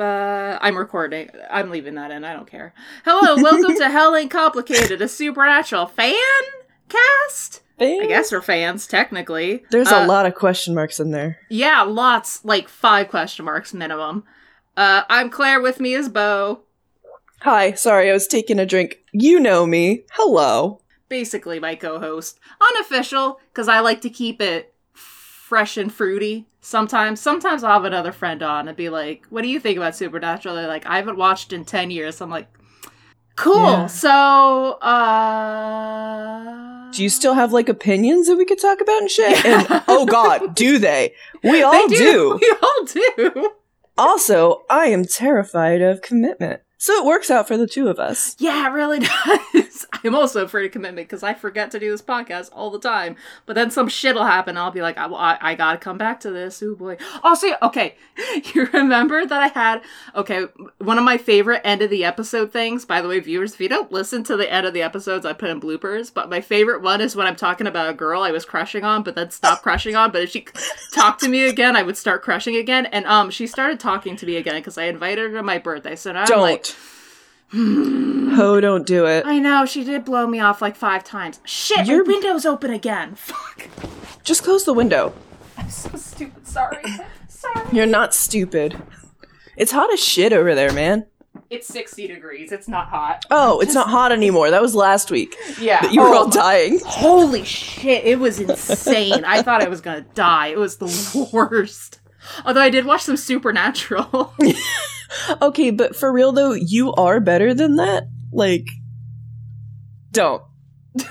I'm recording. I'm leaving that in. I don't care. Hello, welcome to Hell Ain't Complicated, a supernatural fan cast. I guess we're fans, technically. There's Uh, a lot of question marks in there. Yeah, lots, like five question marks minimum. Uh, I'm Claire. With me is Bo. Hi, sorry, I was taking a drink. You know me. Hello. basically my co-host. Unofficial, because I like to keep it fresh and fruity. Sometimes, sometimes I'll have another friend on and be like, "What do you think about Supernatural?" They're like, "I haven't watched in ten years." I'm like, "Cool." Yeah. So, uh, Do you still have like opinions that we could talk about and shit? Yeah. And oh god, do they? We all They do. We all do. Also, I am terrified of commitment. So it works out for the two of us. Yeah, it really does. I'm also afraid of commitment because I forget to do this podcast all the time. But then some shit will happen. I'll be like, I, I, I gotta come back to this. Oh boy. Also, okay, you remember that I had, okay, one of my favorite end of the episode things. By the way, viewers, if you don't listen to the end of the episodes, I put in bloopers. But my favorite one is when I'm talking about a girl I was crushing on, but then stopped crushing on. But if she talked to me again, I would start crushing again. And um, she started talking to me again because I invited her to my birthday. So now I'm Don't. like. Ho, oh, don't do it. I know, she did blow me off like five times. Shit, You're- my window's open again. Fuck. Just close the window. I'm so stupid. Sorry. Sorry. You're not stupid. It's hot as shit over there, man. It's 60 degrees. It's not hot. Oh, it's not hot anymore. That was last week. Yeah. That you were Oh all dying. Holy shit, it was insane. I thought I was gonna die. It was the worst. Although I did watch some Supernatural. Okay, but for real though, you are better than that. Like, don't.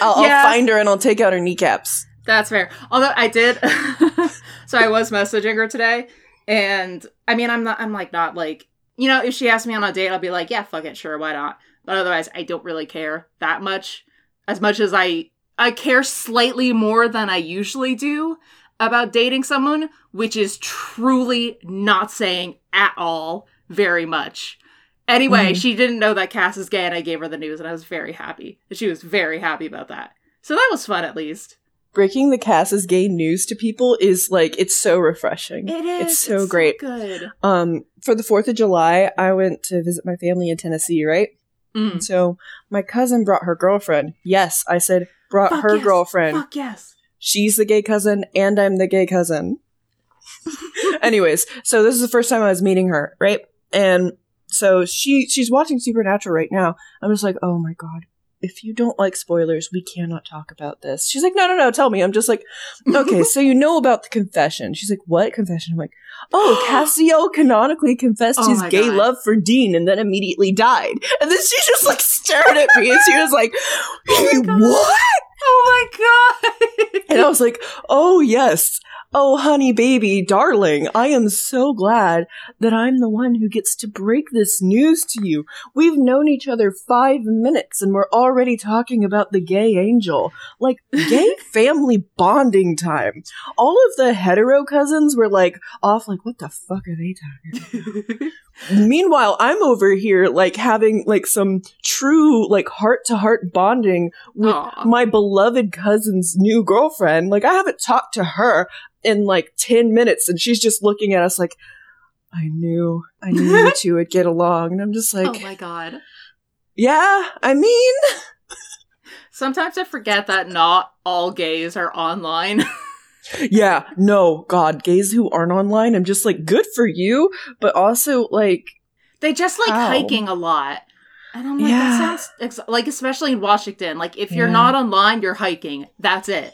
I'll, Yeah. I'll find her and I'll take out her kneecaps. That's fair. Although I did, so I was messaging her today, and I mean, I'm not, I'm like not like, you know, if she asks me on a date, I'll be like, yeah, fuck it, sure, why not? But otherwise, I don't really care that much. As much as I, I care slightly more than I usually do about dating someone, which is truly not saying at all very much. Anyway, Mhm. she didn't know that Cass is gay, and I gave her the news, and I was very happy. She was very happy about that. So that was fun, at least. Breaking the Cass is gay news to people is like it's so refreshing. It is. It's so great. good. Um, for the Fourth of July, I went to visit my family in Tennessee, right? Mm. So my cousin brought her girlfriend. Yes, I said brought Fuck her yes. girlfriend. Fuck yes. She's the gay cousin, and I'm the gay cousin. Anyways, so this is the first time I was meeting her, right? And so she she's watching Supernatural right now. I'm just like, oh my god. If you don't like spoilers, we cannot talk about this. She's like, no, no, no, tell me. I'm just like, okay, so you know about the confession. She's like, what confession? I'm like, oh, Cassio canonically confessed Oh his gay God. love for Dean and then immediately died. And then she just like stared at me and she was like, Oh what? Oh my god. And I was like, oh, yes. Oh, honey, baby, darling, I am so glad that I'm the one who gets to break this news to you. We've known each other five minutes and we're already talking about the gay angel. Like, gay family bonding time. All of the hetero cousins were like, off, like, what the fuck are they talking about? Meanwhile, I'm over here, like, having, like, some true, like, heart to heart bonding with Aw. my beloved cousin's new girlfriend. Like, I haven't talked to her in like 10 minutes, and she's just looking at us like, I knew, I knew you two would get along. And I'm just oh like, oh my god. yeah, I mean, Sometimes I forget that not all gays are online. yeah, no, God, gays who aren't online, I'm just like, good for you, but also, like, they just like How? hiking a lot. And I'm like, Yeah. that sounds ex- like, especially in Washington, like if you're Yeah. not online, you're hiking. That's it.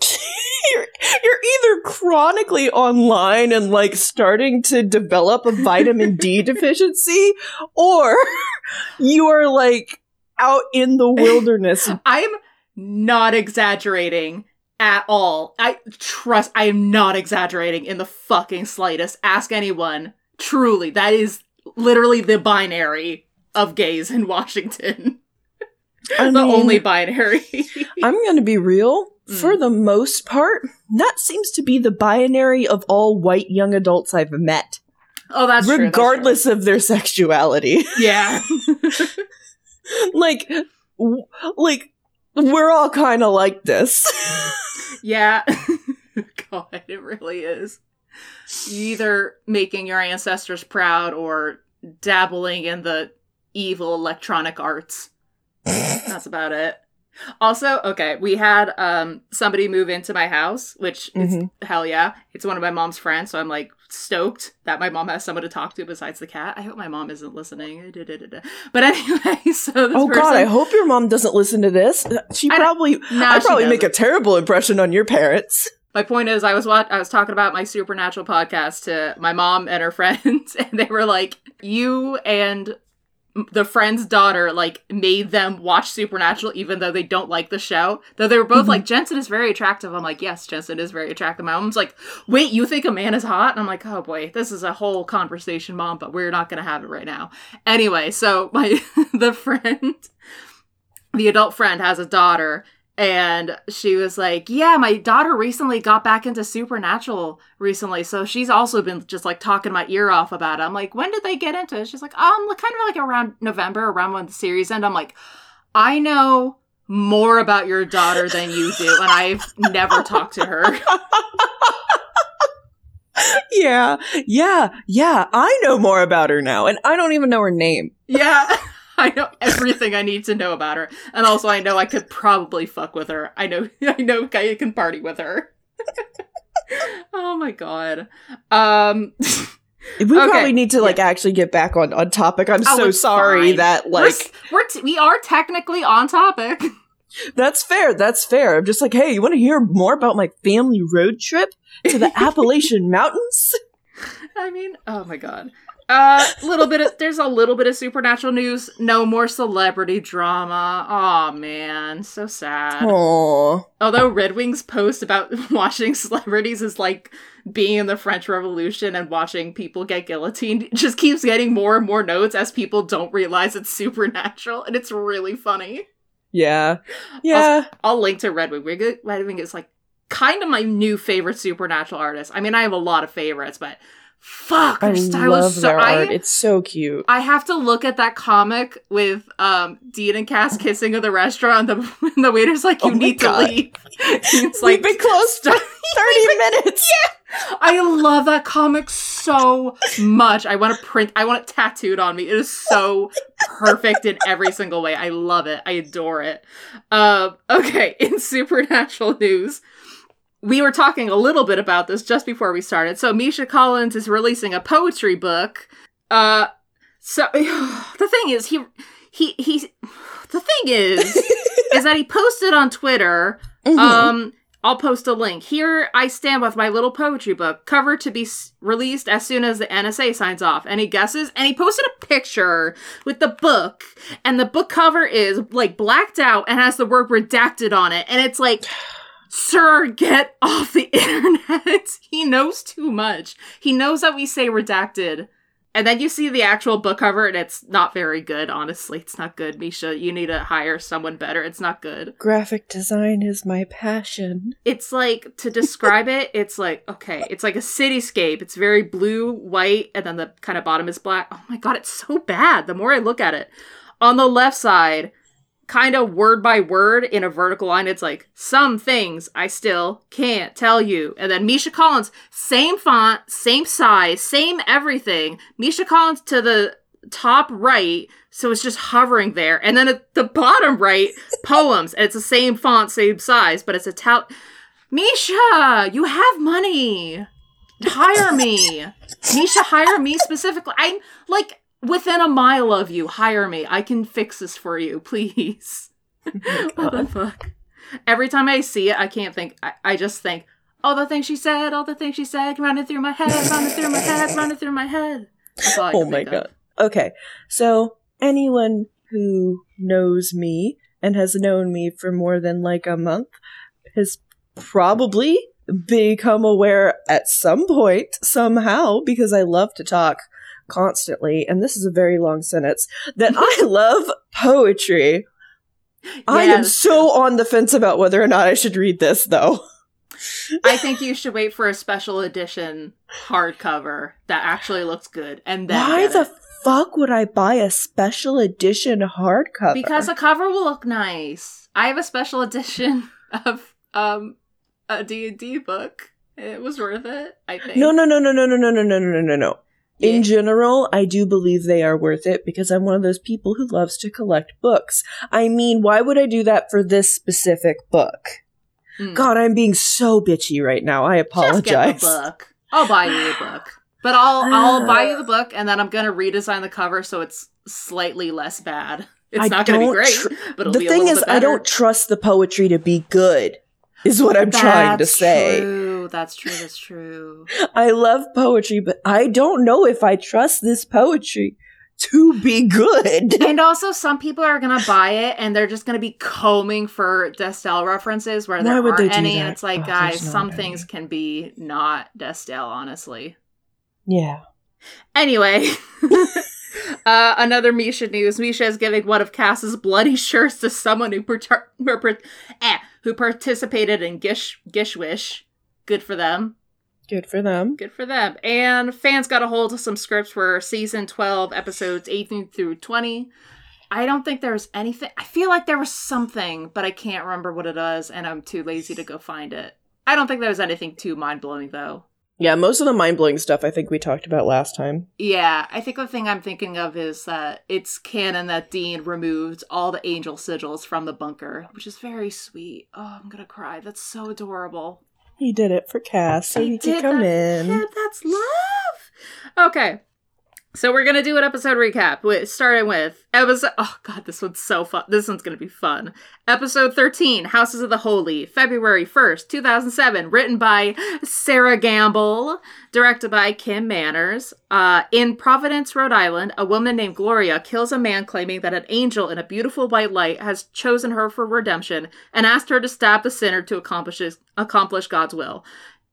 you're, you're either chronically online and like starting to develop a vitamin D deficiency, or you are like out in the wilderness I'm not exaggerating at all. I trust I am not exaggerating in the fucking slightest. Ask anyone. Truly, that is literally the binary of gays in Washington. I the mean, only binary. I'm going to be real. For Mm. the most part, that seems to be the binary of all white young adults I've met, oh, that's true, that's regardless of their sexuality. Yeah. like, w- like we're all kind of like this. yeah. god, it really is. Either making your ancestors proud or dabbling in the evil electronic arts. That's about it. Also, okay, we had um somebody move into my house, which is Mhm. hell yeah. It's one of my mom's friends, so I'm like stoked that my mom has someone to talk to besides the cat. I hope my mom isn't listening. But anyway, so this Oh person, God! I hope your mom doesn't listen to this. She I probably, I she probably make a terrible impression on your parents. My point is, I was wat- I was talking about my supernatural podcast to my mom and her friends, and they were like, "You and the friend's daughter like made them watch Supernatural, even though they don't like the show. Though they were both Mhm. like, Jensen is very attractive. I'm like, yes, Jensen is very attractive. My mom's like, wait, you think a man is hot? And I'm like, oh boy, this is a whole conversation, mom, but we're not gonna have it right now. Anyway, so my the friend, the adult friend has a daughter. And she was like, Yeah, my daughter recently got back into Supernatural recently. So she's also been just like talking my ear off about it. I'm like, When did they get into it? She's like, Um, like, kind of like around November, around when the series end." I'm like, I know more about your daughter than you do. And I've never talked to her. yeah, yeah, yeah. I know more about her now, and I don't even know her name. Yeah. I know everything I need to know about her. And also I know I could probably fuck with her. I know I know I can party with her. oh my god. Um We Okay. probably need to like actually get back on on topic. I'm Oh, so sorry fine. that we're, like we're t- we are technically on topic. that's fair. That's fair. I'm just like, hey, you want to hear more about my family road trip to the Appalachian Mountains? I mean, oh my god. Uh little bit of there's a little bit of supernatural news. No more celebrity drama. Oh man, so sad. Aww. Although Red Wings post about watching celebrities is like being in the French Revolution and watching people get guillotined just keeps getting more and more notes as people don't realize it's supernatural and it's really funny. Yeah. Yeah. I'll link to Red Wing. Red Wing is like kind of my new favorite supernatural artist. I mean, I have a lot of favorites, but fuck, I style love is so their I, art. It's so cute. I have to look at that comic with um Dean and Cass kissing at the restaurant. And the, and the waiter's like, "You Oh need God. to leave." It's We've like been close for 30 minutes. Yeah i love that comic so much. I want to print. I want it tattooed on me. It is so perfect in every single way. I love it. I adore it. Um, okay, in supernatural news, we were talking a little bit about this just before we started. So Misha Collins is releasing a poetry book. Uh, so the thing is, he he he. The thing is, is that he posted on Twitter. Mhm. Um, I'll post a link. Here I stand with my little poetry book, cover to be s- released as soon as the NSA signs off. Any guesses? And he posted a picture with the book, and the book cover is like blacked out and has the word redacted on it. And it's like, Sir, get off the internet. he knows too much. He knows that we say redacted. And then you see the actual book cover, and it's not very good, honestly. It's not good, Misha. You need to hire someone better. It's not good Graphic design is my passion. it's like to describe it it's like okay it's like a cityscape it's very blue white and then the kind of bottom is black oh my god it's so bad the more i look at it on the left side kind of word by word in a vertical line it's like some things i still can't tell you. And then misha collins same font same size same everything. Misha collins to the top right so it's just hovering there. And then at the bottom right poems. And it's the same font same size but it's a tal misha you have money. Hire me. Misha hire me specifically. I'm like within a mile of you hire me. I can fix this for you please. Oh what the fuck? Every time i see it i can't think. I, I just think all the things she said all the things she said running through my head running through my head running through my head. That's all I Oh my think of. god. Okay, so anyone who knows me and has known me for more than like a month has probably become aware at some point, somehow, because I love to talk constantly, and this is a very long sentence, that I love poetry. I am so on the fence about whether or not I should read this, though. I think you should wait for a special edition hardcover that actually looks good, and then Why the it. fuck would I buy a special edition hardcover? because a cover will look nice. I have a special edition of um a D and D book. It was worth it, I think. No, no, no, no, no, no, no, no, no, no, no, no. In general, I do believe they are worth it because I'm one of those people who loves to collect books. I mean, why would I do that for this specific book? Mm. God, I'm being so bitchy right now. I apologize. Just get the book. I'll buy you the book. But I'll I'll buy you the book and then I'm gonna redesign the cover so it's slightly less bad. It's I not gonna be great, tr- but it'll the be a thing little is, I don't trust the poetry to be good. Is what I'm trying to say. True. That's true. That's true. I love poetry, but I don't know if I trust this poetry to be good. and also, some people are gonna buy it and they're just gonna be combing for Destiel references where there Why aren't any, and it's like, Oh, guys, some way. things can be not Destiel, honestly. Yeah. Anyway, uh, another Misha news. Misha is giving one of Cass's bloody shirts to someone who who par- eh, who participated in Gish Gishwhes. Good for them. Good for them. Good for them. And fans got a hold of some scripts for season 12, episodes 18 through 20. I don't think there was anything. I feel like there was something, but I can't remember what it was, and I'm too lazy to go find it. I don't think there was anything too mind blowing, though. Yeah, most of the mind blowing stuff I think we talked about last time. Yeah, I think the thing I'm thinking of is that it's canon that Dean removed all the angel sigils from the bunker, which is very sweet. Oh, I'm gonna cry. That's so adorable. He did it for Cass so He he, could come that. in. Yeah, that's love. Okay. So we're gonna do an episode recap with starting with episode oh god, this one's so fun. This one's gonna be fun. Episode 13, Houses of the Holy, February 1st, 2007, written by Sera Gamble, directed by Kim Manners. Uh, in Providence, Rhode Island, a woman named Gloria kills a man claiming that an angel in a beautiful white light has chosen her for redemption and asked her to stab the sinner to accomplish accomplish God's will.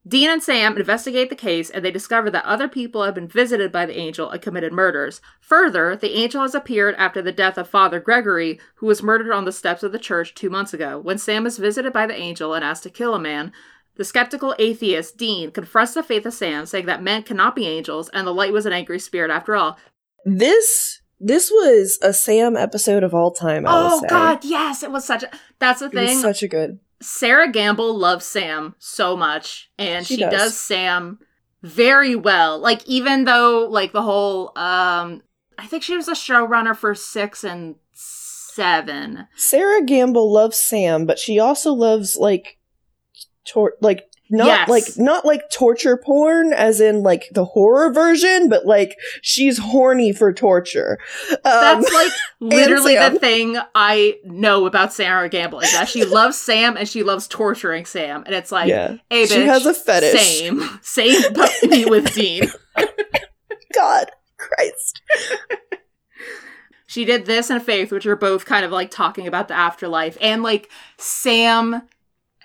Dean and Sam investigate the case and they discover that other people have been visited by the angel and committed murders. Further, the angel has appeared after the death of Father Gregory, who was murdered on the steps of the church two months ago. When Sam is visited by the angel and asked to kill a man, the skeptical atheist Dean confronts the faith of Sam, saying that men cannot be angels and the light was an angry spirit after all. This this was a Sam episode of all time, I oh god, yes, it was such a that's the It was thing. such a good Sera Gamble loves Sam so much, and she, She does. does. Sam very well. Like even though like the whole um I think she was a showrunner for six and seven. Sera Gamble loves Sam, but she also loves like tor- like not Yes. like not like torture porn as in like the horror version, but like she's horny for torture. Um, That's like literally the thing I know about Sera Gamble is that she loves Sam and she loves torturing Sam, and it's like, yeah. hey, bitch, She has a fetish. Same, same, but me with Dean. God Christ. She did this and Faith, which are both kind of like talking about the afterlife. And like Sam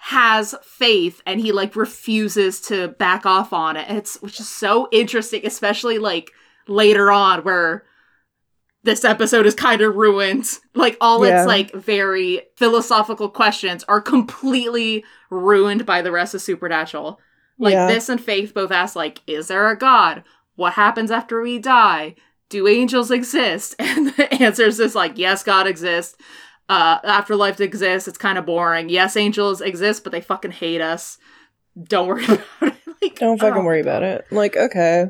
has faith and he like refuses to back off on it. It's which is so interesting, especially like later on where this episode is kind of ruined. Like all Yeah. its like very philosophical questions are completely ruined by the rest of Supernatural. Like Yeah. this and Faith both ask like, is there a God? What happens after we die? Do angels exist? And the answer is just like, yes, God exists. Uh, afterlife exists. It's kind of boring. Yes, angels exist, but they fucking hate us. Don't worry about it. Like, Don't fucking oh. worry about it. Like, okay.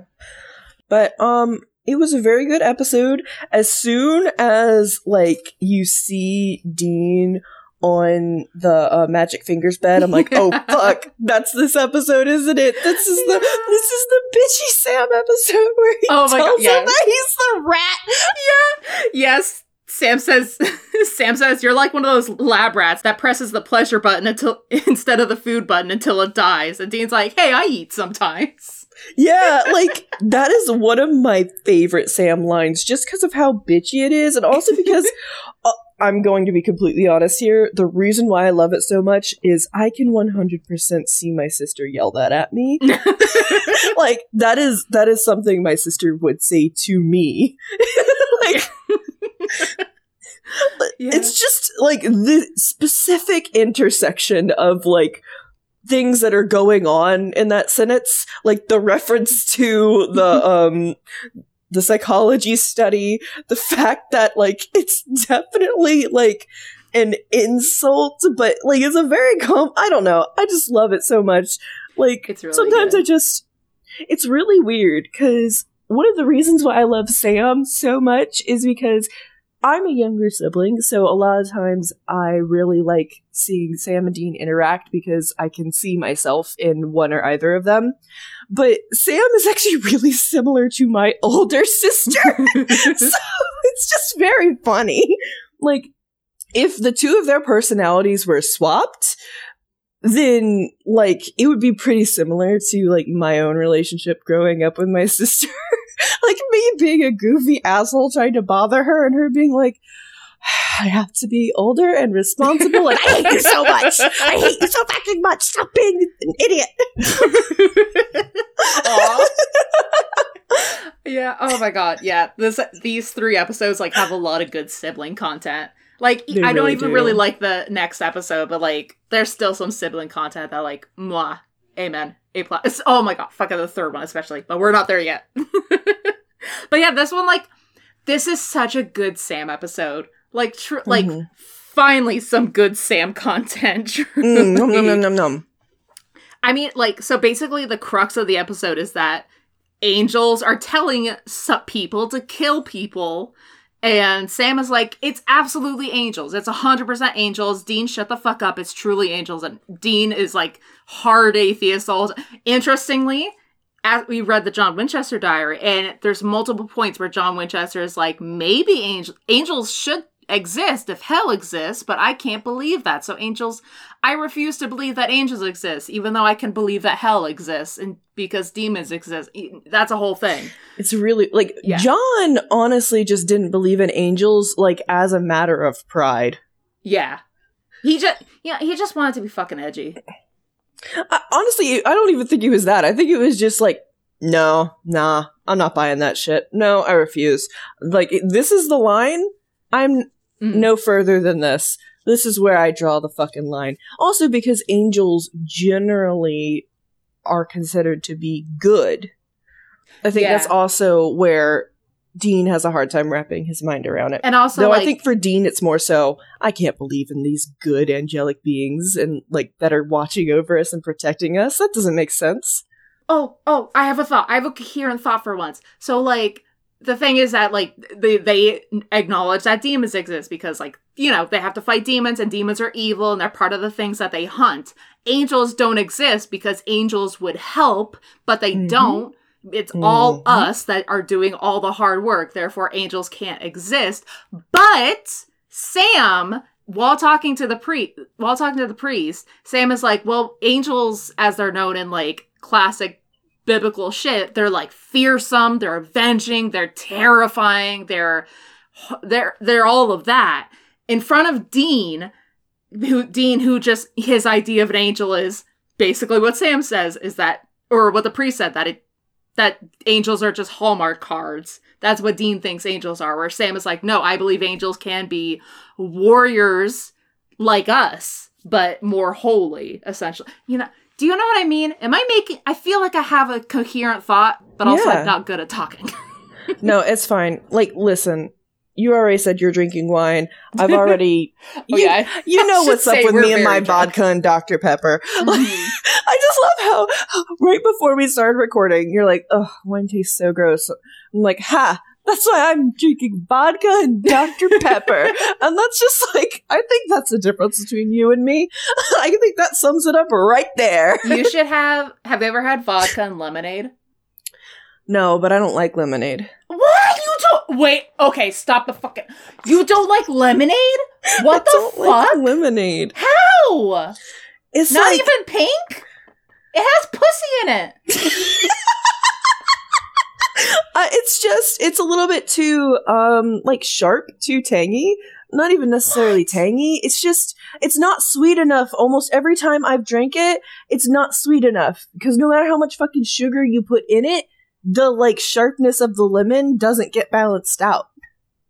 But um it was a very good episode. As soon as like you see Dean on the uh, Magic Fingers bed, I'm like, oh fuck, that's this episode, isn't it? This is the this is the bitchy Sam episode where he Oh my God, tells him that he's the rat. Yeah yes, Sam says. Sam says you're like one of those lab rats that presses the pleasure button until instead of the food button until it dies. And Dean's like, "Hey, I eat sometimes." Yeah, like that is one of my favorite Sam lines just because of how bitchy it is, and also because uh, I'm going to be completely honest here. The reason why I love it so much is I can 100% see my sister yell that at me. like that is that is something my sister would say to me. like it's just like the specific intersection of like things that are going on in that sentence like the reference to the um the psychology study the fact that like it's definitely like an insult but like it's a very calm. i don't know i just love it so much Like It's really sometimes good. I just it's really weird because one of the reasons why I love Sam so much is because I'm a younger sibling, so a lot of times I really like seeing Sam and Dean interact because I can see myself in one or either of them. But Sam is actually really similar to my older sister. so it's just very funny. Like, if the two of their personalities were swapped, then like it would be pretty similar to like my own relationship growing up with my sister. like me being a goofy asshole trying to bother her and her being like I have to be older and responsible and I hate you so much. I hate you so fucking much. Stop being an idiot. Yeah. Oh my god. Yeah. This these three episodes like have a lot of good sibling content. Like They I don't really even do. really like the next episode, but like there's still some sibling content that like mwah. Amen. A plus. Oh my god. Fucking the third one especially, but we're not there yet. but yeah, this one like this is such a good Sam episode. Like tr- like Mhm. finally some good Sam content. Mm, nom, nom, nom, nom, nom. I mean, like, so basically, the crux of the episode is that angels are telling people to kill people. And Sam is like, it's absolutely angels. It's 100% angels. Dean, shut the fuck up. It's truly angels. And Dean is like hard atheist. All Interestingly, as we read the John Winchester diary, and there's multiple points where John Winchester is like, maybe angel- angels should exist if hell exists, but I can't believe that. So angels I refuse to believe that angels exist, even though I can believe that hell exists and because demons exist. That's a whole thing. It's really like Yeah. John honestly just didn't believe in angels like as a matter of pride. Yeah. He just yeah, he just wanted to be fucking edgy. I, honestly, I don't even think he was that. I think it was just like, no, nah, I'm not buying that shit. No, I refuse. Like, this is the line. I'm Mm. no further than this. This is where I draw the fucking line. Also, because angels generally are considered to be good. I think Yeah. that's also where Dean has a hard time wrapping his mind around it. And also Though like I think for Dean, it's more so I can't believe in these good angelic beings and like that are watching over us and protecting us. That doesn't make sense. Oh, oh, I have a thought. I have a coherent thought for once. So like the thing is that like they they acknowledge that demons exist because like you know they have to fight demons and demons are evil and they're part of the things that they hunt. Angels don't exist because angels would help, but they Mhm. don't. It's all Mhm. us that are doing all the hard work. Therefore, angels can't exist. But Sam, while talking to the priest, while talking to the priest, Sam is like, "Well, angels, as they're known in like classic biblical shit, they're like fearsome, they're avenging, they're terrifying, they're they're they're all of that." In front of Dean, who Dean, who just his idea of an angel is basically what Sam says is that, or what the priest said that it that angels are just Hallmark cards. That's what Dean thinks angels are. Where Sam is like, no, I believe angels can be warriors like us, but more holy, essentially. You know, do you know what I mean? Am I making? I feel like I have a coherent thought, but also Yeah. I'm not good at talking. no, it's fine. Like, listen, you already said you're drinking wine. I've already. Oh, you, you know what's up with me and my drunk. vodka and Dr. Pepper. Mhm. I just love how right before we started recording, you're like, "Oh, wine tastes so gross." I'm like, "Ha." That's why I'm drinking vodka and Dr. Pepper. and that's just like, I think that's the difference between you and me. I think that sums it up right there. you should have. Have you ever had vodka and lemonade? No, but I don't like lemonade. What you don't? Wait. Okay, stop the fucking. You don't like lemonade? What I the don't like fuck? lemonade. How? It's Not like, even pink? It has pussy in it. uh, it's just, it's a little bit too, um, like sharp, too tangy. Not even necessarily tangy. It's just, it's not sweet enough. Almost every time I've drank it, it's not sweet enough. Because no matter how much fucking sugar you put in it, the like sharpness of the lemon doesn't get balanced out.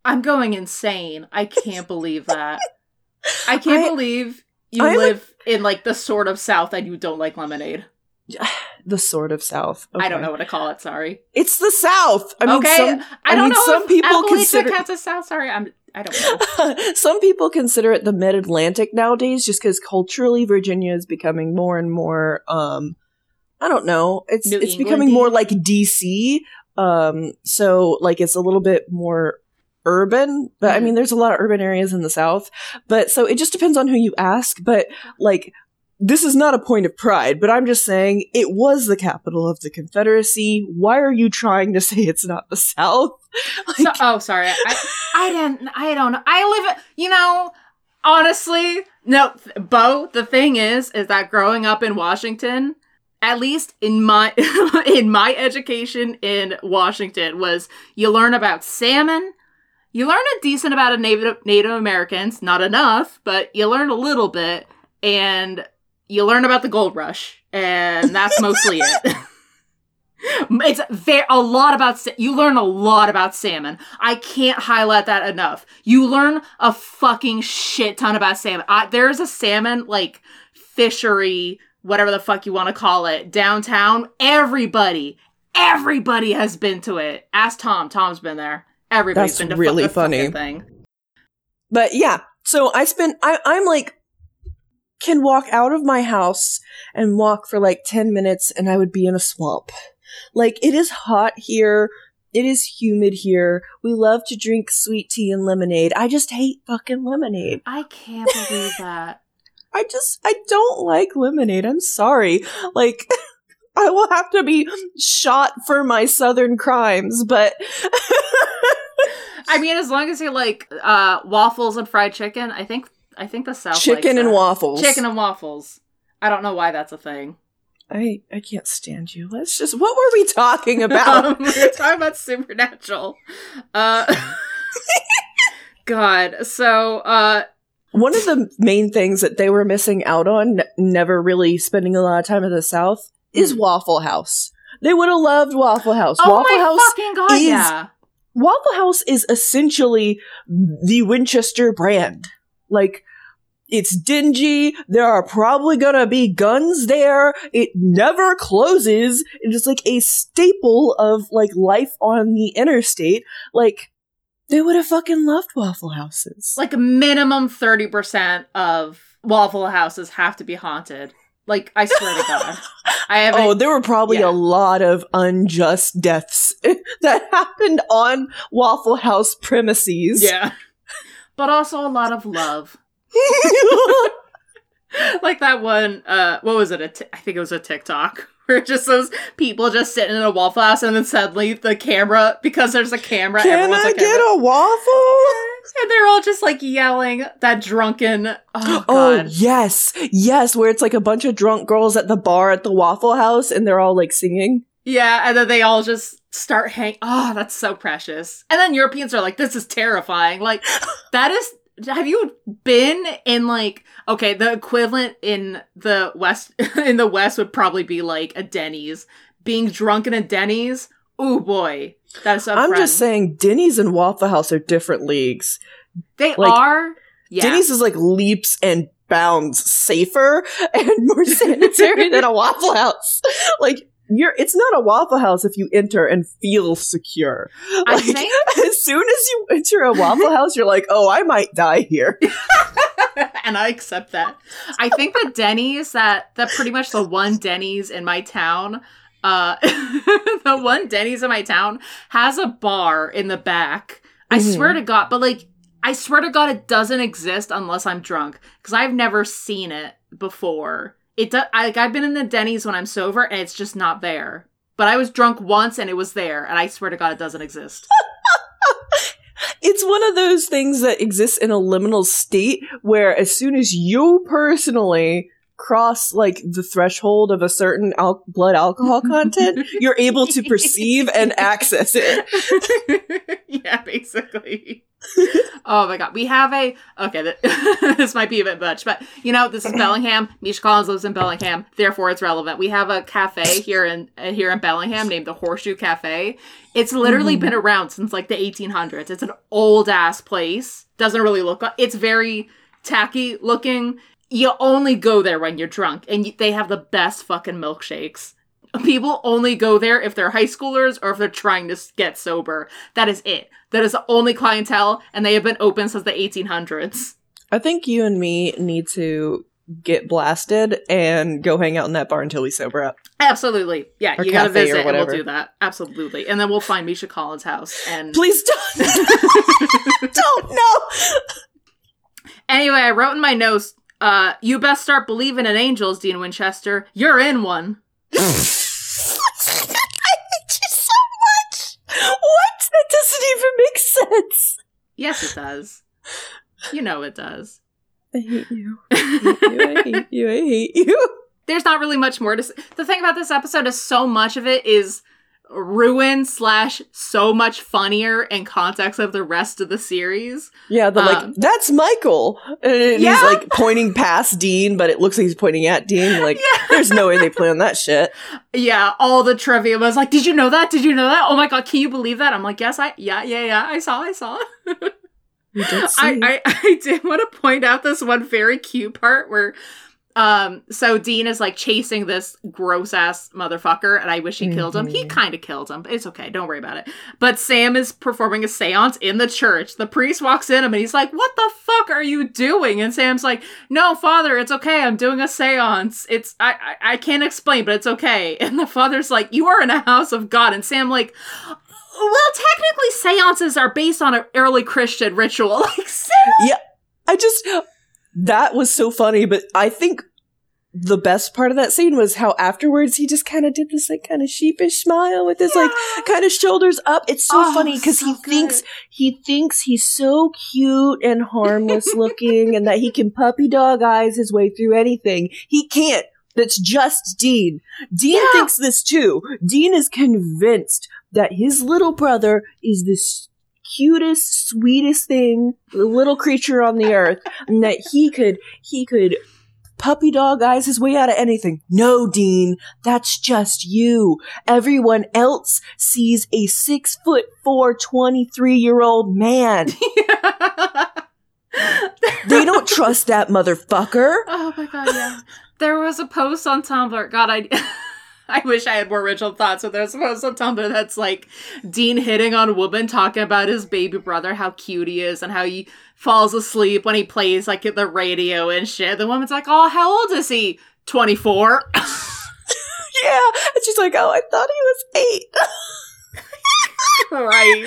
I'm going insane. I can't believe that. I can't I- believe you I'm live in like the sort of South and you don't like lemonade. The sort of South. I don't know what to call it. Sorry. It's the South. I mean, okay, some, I I don't mean, know. some people Appalachia consider- counts as South. Sorry, I'm. I don't know. Some people consider it the mid Atlantic nowadays, just because culturally Virginia is becoming more and more um, I don't know. It's New it's England becoming more like DC. Um, so like it's a little bit more urban, but I Mhm. mean, there's a lot of urban areas in the South. But so it just depends on who you ask. But like, this is not a point of pride, but I'm just saying it was the capital of the Confederacy. Why are you trying to say it's not the South? So, oh, sorry. I, I didn't. I don't know. I live. You know, honestly, no. Bo, the thing is, is that growing up in Washington, at least in my in my education in Washington, was you learn about salmon. You learn a decent amount of Native Native Americans, not enough, but you learn a little bit, and you learn about the gold rush, and that's mostly it. It's very a lot about you learn a lot about salmon. I can't highlight that enough. You learn a fucking shit ton about salmon. I, there's a salmon like fishery, whatever the fuck you want to call it, downtown. Everybody, everybody has been to it. Ask Tom. Tom's been there. Everybody's That's been to really fucking funny. thing. But yeah, so I spent, I, I'm like, can walk out of my house and walk for like 10 minutes and I would be in a swamp. Like, it is hot here. It is humid here. We love to drink sweet tea and lemonade. I just hate fucking lemonade. I can't believe that. I just, I don't like lemonade. I'm sorry. Like, I will have to be shot for my southern crimes, but I mean, as long as you like uh, waffles and fried chicken, I think I think the South likes chicken and that. waffles. Chicken and waffles. I don't know why that's a thing. I, I can't stand you. Let's just, what were we talking about? Um, we were talking about Supernatural. Uh, God. So, uh, One of the main things that they were missing out on, n- never really spending a lot of time in the South, is Mm. Waffle House. They would have loved Waffle House. oh Waffle my House, fucking god, is- yeah. Waffle House is essentially the Winchester brand. Like, it's dingy. There are probably gonna be guns there. It never closes. It is like a staple of like life on the interstate. Like, they would have fucking loved Waffle Houses. Like a minimum thirty percent of Waffle Houses have to be haunted. Like I swear to God, I have. Oh, there were probably yeah. a lot of unjust deaths that happened on Waffle House premises. yeah, but also a lot of love. like that one uh what was it a t- I think it was a tiktok where just those people just sitting in a waffle house and then suddenly the camera because there's a camera Can everyone's I like get a waffle? and they're all just like yelling that drunken oh Oh, yes. Yes, where it's like a bunch of drunk girls at the bar at the Waffle House and they're all like singing. Yeah and then they all just start hang oh that's so precious and then europeans are like this is terrifying like that is have you been in like okay the equivalent in the west in the west would probably be like a denny's being drunk in a denny's oh boy that's I'm friend. just saying, Denny's and Waffle House are different leagues. they like, are yeah Denny's is like leaps and bounds safer and more sanitary than a Waffle House. Like, you're, it's not a Waffle House if you enter and feel secure. I Like, think as soon as you enter a Waffle House, you're like, oh, I might die here. and I accept that. I think the Denny's that that pretty much the one Denny's in my town, uh the one Denny's in my town has a bar in the back. I Mhm. swear to God, but like I swear to God it doesn't exist unless I'm drunk cuz I've never seen it before. It does like I've been in the Denny's when I'm sober and it's just not there. But I was drunk once and it was there and I swear to God it doesn't exist. It's one of those things that exists in a liminal state where as soon as you personally cross like the threshold of a certain al- blood alcohol content, you're able to perceive and access it. yeah, basically. oh my god, we have a okay. Th- this might be a bit much, but you know, this is Bellingham. Misha Collins lives in Bellingham, therefore it's relevant. We have a cafe here in uh, here in Bellingham named the Horseshoe Cafe. It's literally Mhm. been around since like the 1800s. It's an old ass place. Doesn't really look. It's very tacky looking. You only go there when you're drunk, and they have the best fucking milkshakes. People only go there if they're high schoolers or if they're trying to get sober. That is it. That is the only clientele, and they have been open since the 1800s. I think you and me need to get blasted and go hang out in that bar until we sober up. Absolutely. Yeah, Or you gotta visit and we'll do that. Absolutely. And then we'll find Misha Collins' house. And Please don't. don't no. anyway, I wrote in my notes, uh, you best start believing in angels, Dean Winchester. You're in one. I hate you so much. What? That doesn't even make sense. Yes, it does. You know it does. I hate you. I hate you. I hate you. There's not really much more to say. The thing about this episode is so much of it is ruined slash so much funnier in context of the rest of the series. Yeah, the like Um, that's Michael, and Yeah. he's like pointing past Dean, but it looks like he's pointing at Dean. Like, there's no way they planned that shit. Yeah, all the trivia was like, "Did you know that? Did you know that? Oh my god, can you believe that?" I'm like, "Yes, I yeah, yeah, yeah, I saw, I saw." You did see. I, I I did want to point out this one very cute part where um so Dean is like chasing this gross ass motherfucker and I wish he killed him. He Mhm. kind of killed him, but it's okay, don't worry about it. But Sam is performing a séance in the church. The priest walks in him and he's like, "What the fuck are you doing?" And Sam's like, "No, father, it's okay. I'm doing a séance. It's I I, I can't explain, but it's okay." And the father's like, "You are in a house of God." And Sam like well, technically, seances are based on an early Christian ritual. Like, Sam just that was so funny, but I think the best part of that scene was how afterwards he just kind of did this like kind of sheepish smile with his like kind of shoulders up. It's so Oh, funny because so he good. thinks he thinks he's so cute and harmless looking and that he can puppy dog eyes his way through anything. He can't. That's just Dean. Dean Yeah. thinks this too. Dean is convinced that his little brother is the s- cutest, sweetest thing, the little creature on the earth, and that he could he could puppy dog eyes his way out of anything. No, Dean, that's just you. Everyone else sees a six foot four, 23 year old man. They don't trust that motherfucker. Oh my god, yeah. There was a post on Tumblr. God, I. I wish I had more original thoughts, but there's a Tumblr that's like Dean hitting on a woman talking about his baby brother, how cute he is, and how he falls asleep when he plays like the radio and shit. The woman's like, "Oh, how old is he? 24." Yeah. And she's like, oh, I thought he was eight. right.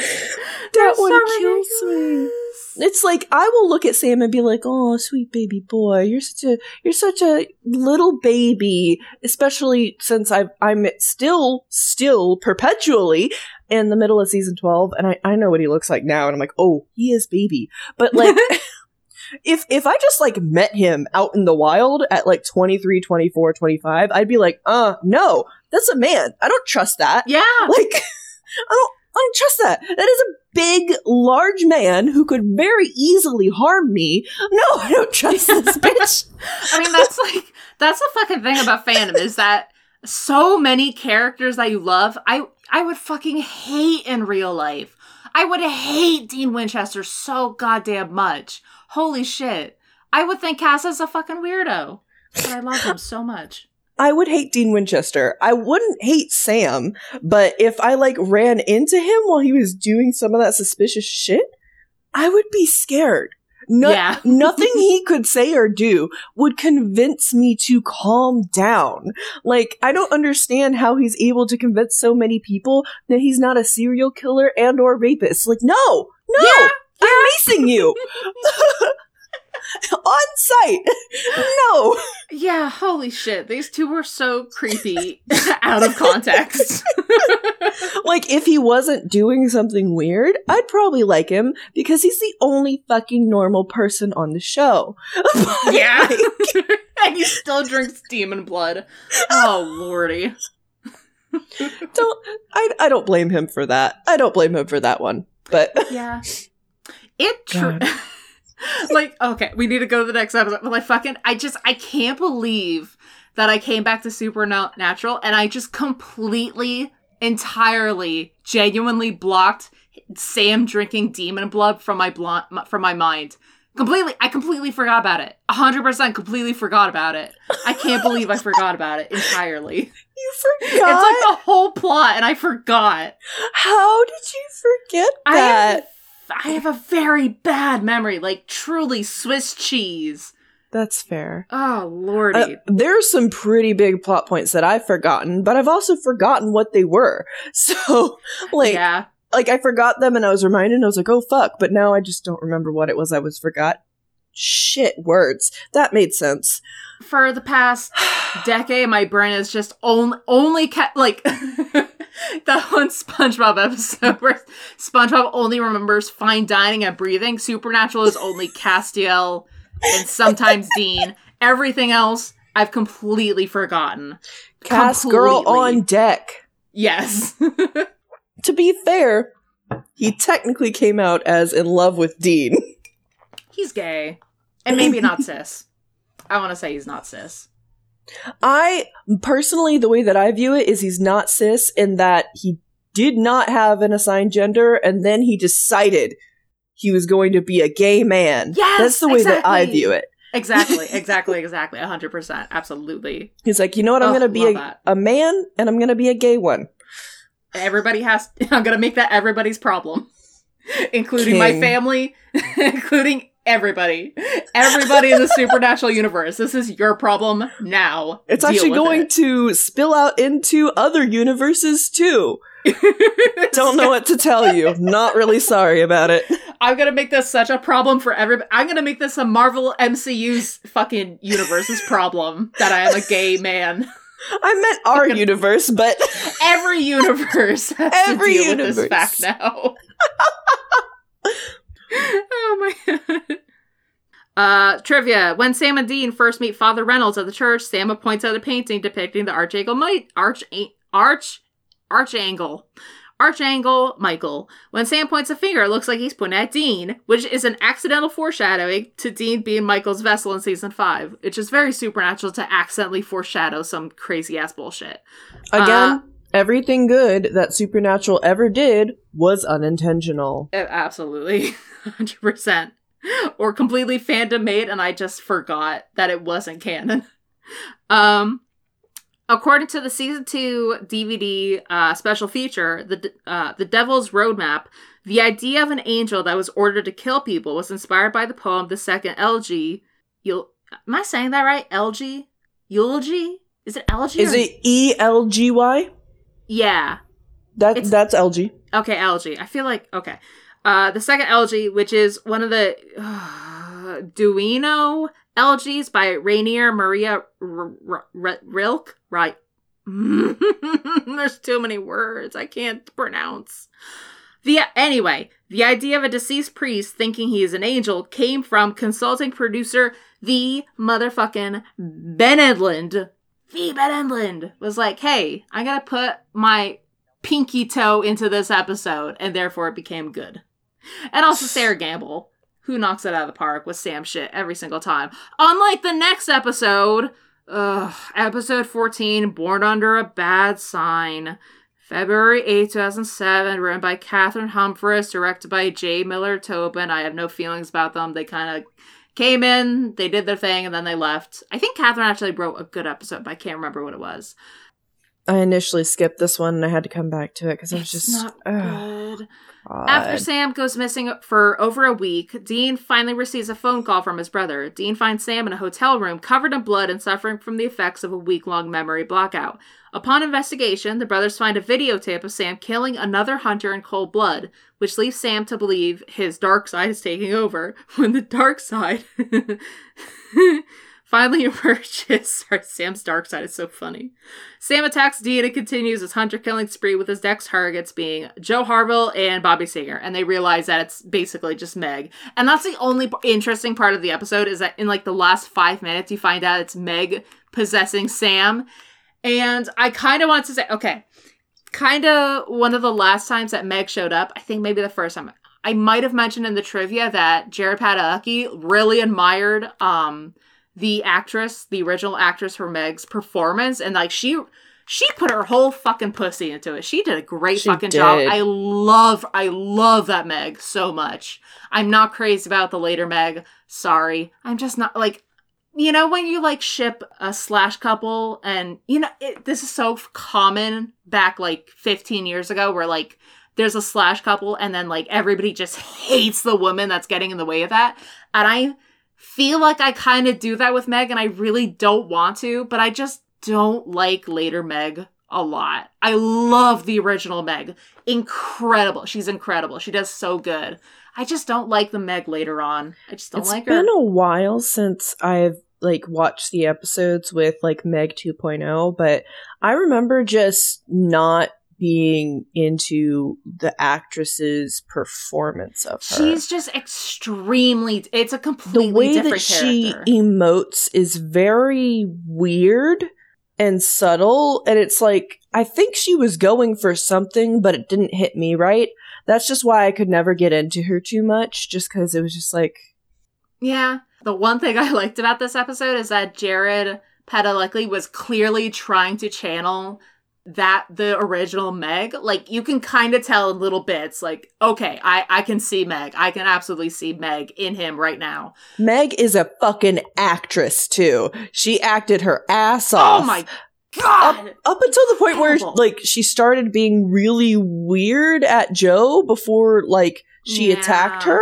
That one so kills me. It's like I will look at Sam and be like, "Oh, sweet baby boy, you're such a you're such a little baby." Especially since I'm I'm still still perpetually in the middle of season twelve, and I I know what he looks like now, and I'm like, "Oh, he is baby." But like, if if I just like met him out in the wild at like 23, 24, 25, I'd be like, "Uh, no, that's a man. I don't trust that." Yeah. Like, I don't, I don't trust that. That is a big, large man who could very easily harm me. No, I don't trust this bitch. I mean, that's like that's the fucking thing about fandom is that so many characters that you love, I I would fucking hate in real life. I would hate Dean Winchester so goddamn much. Holy shit. I would think Cass is a fucking weirdo. But I love him so much. I would hate Dean Winchester. I wouldn't hate Sam, but if I like ran into him while he was doing some of that suspicious shit, I would be scared. No, Yeah. nothing he could say or do would convince me to calm down. Like, I don't understand how he's able to convince so many people that he's not a serial killer and or rapist. Like, no, no, Yeah, I'm macing you on site. No. Yeah, holy shit. These two were so creepy out of context. Like, if he wasn't doing something weird, I'd probably like him because he's the only fucking normal person on the show. But, yeah. like, and he still drinks demon blood. Oh, lordy. don't I? I don't blame him for that. I don't blame him for that one. But Yeah. It tr-. Like okay, we need to go to the next episode. But like fucking I just I can't believe that I came back to Supernatural and I just completely entirely genuinely blocked Sam drinking demon blood from my blunt from my mind. Completely I completely forgot about it. 100% completely forgot about it. I can't believe I forgot about it entirely. you forgot? It's like the whole plot and I forgot. How did you forget that? I have a very bad memory, like truly Swiss cheese. That's fair. Oh lordy. Uh, there are some pretty big plot points that I've forgotten, but I've also forgotten what they were. So, like, yeah. like I forgot them and I was reminded. I was like, oh fuck! But now I just don't remember what it was. I was forgot. Shit, words. That made sense. For the past decade, my brain is just only only kept like that one SpongeBob episode where SpongeBob only remembers fine dining and breathing. Supernatural is only Castiel and sometimes Dean. Everything else I've completely forgotten. Cast girl on deck. Yes. To be fair, he technically came out as in love with Dean. he's gay. And maybe not cis. I want to say he's not cis. I personally, the way that I view it is he's not cis in that he did not have an assigned gender and then he decided he was going to be a gay man. Yes, That's the way that I view it. Exactly, exactly, exactly. 100%. Absolutely. He's like, you know what? I'm Oh, going to be a, a man and I'm going to be a gay one. Everybody has. I'm gonna make that everybody's problem, including my family, including everybody, everybody in the supernatural universe. This is your problem now. It's Deal actually going it. to spill out into other universes too. Don't know what to tell you. Not really sorry about it. I'm gonna make this such a problem for everybody. I'm gonna make this a Marvel MCU's fucking universe's problem that I am a gay man. I meant our universe, but Every universe has Every to deal with this fact now. oh my god. Uh, trivia. When Sam and Dean first meet Father Reynolds at the church, Sam points out a painting depicting the Archangel Might Arch Arch Archangel. Archangel Michael. When Sam points a finger, it looks like he's pointing at Dean, which is an accidental foreshadowing to Dean being Michael's vessel in season five, which is very supernatural to accidentally foreshadow some crazy ass bullshit. again, Uh, everything good that Supernatural ever did was unintentional. Absolutely. 100%. Or completely fandom made and I just forgot that it wasn't canon. Um according to the season 2 DVD uh, special feature, the uh, the Devil's Roadmap, the idea of an angel that was ordered to kill people was inspired by the poem The Second Elegy. You'll Am I saying that right? Elegy? Eulogy? Is it elegy? Is or- it E L G Y? Yeah. That It's- that's LG. Okay, algae. I feel like okay. Uh, the second algae, which is one of the uh, Duino elegies by Rainer Maria R- R- R- Rilke. Right. There's too many words I can't pronounce. The anyway, the idea of a deceased priest thinking he is an angel came from consulting producer the motherfucking Ben Edlund. The Ben Edlund was like, "Hey, I gotta put my pinky toe into this episode, and therefore it became good. And also Sera Gamble, who knocks it out of the park with Sam shit every single time. Unlike the next episode, ugh, episode 14, Born Under a Bad Sign. February 8, 2007, written by Cathryn Humphris, directed by J. Miller Tobin. I have no feelings about them. They kind of came in, they did their thing, and then they left. I think Cathryn actually wrote a good episode, but I can't remember what it was. I initially skipped this one and I had to come back to it because I was just not good. God. After Sam goes missing for over a week, Dean finally receives a phone call from his brother. Dean finds Sam in a hotel room covered in blood and suffering from the effects of a week long memory blackout. Upon investigation, the brothers find a videotape of Sam killing another hunter in cold blood, which leaves Sam to believe his dark side is taking over. When the dark side finally emerges, sorry, Sam's dark side is so funny. Sam attacks Dean and continues his hunter killing spree with his next targets being Jo Harvelle and Bobby Singer, and they realize that it's basically just Meg. And that's the only interesting part of the episode is that in like the last five minutes, you find out it's Meg possessing Sam. And I kind of want to say, okay, kind of one of the last times that Meg showed up, I think maybe the first time. I might have mentioned in the trivia that Jared Padalecki really admired um the actress, the original actress for Meg's performance, and like she she put her whole fucking pussy into it. She did a great She fucking job. I love I love that Meg so much. I'm not crazy about the later Meg. Sorry. I'm just not like you know when you like ship a slash couple and you know it, this is so common back like 15 years ago where like there's a slash couple and then like everybody just hates the woman that's getting in the way of that and i feel like I kind of do that with Meg, and I really don't want to, but I just don't like later Meg a lot. I love the original Meg. Incredible. She's incredible. She does so good. I just don't like the Meg later on. I just don't It's like her. It's been a while since I've like watch the episodes with like Meg 2.0, but I remember just not being into the actress's performance of her. She's just extremely. It's a completely the way different that she character. emotes is very weird and subtle and it's like i think she was going for something but it didn't hit me right that's just why i could never get into her too much just because it was just like Yeah. The one thing I liked about this episode is that Jared Padalecki was clearly trying to channel that the original Meg. Like you can kind of tell in little bits. Like, okay, I I can see Meg. I can absolutely see Meg in him right now. meg is a fucking actress too she acted her ass oh off Oh my god! up until the point where like she started being really weird at jo before like she Yeah. attacked her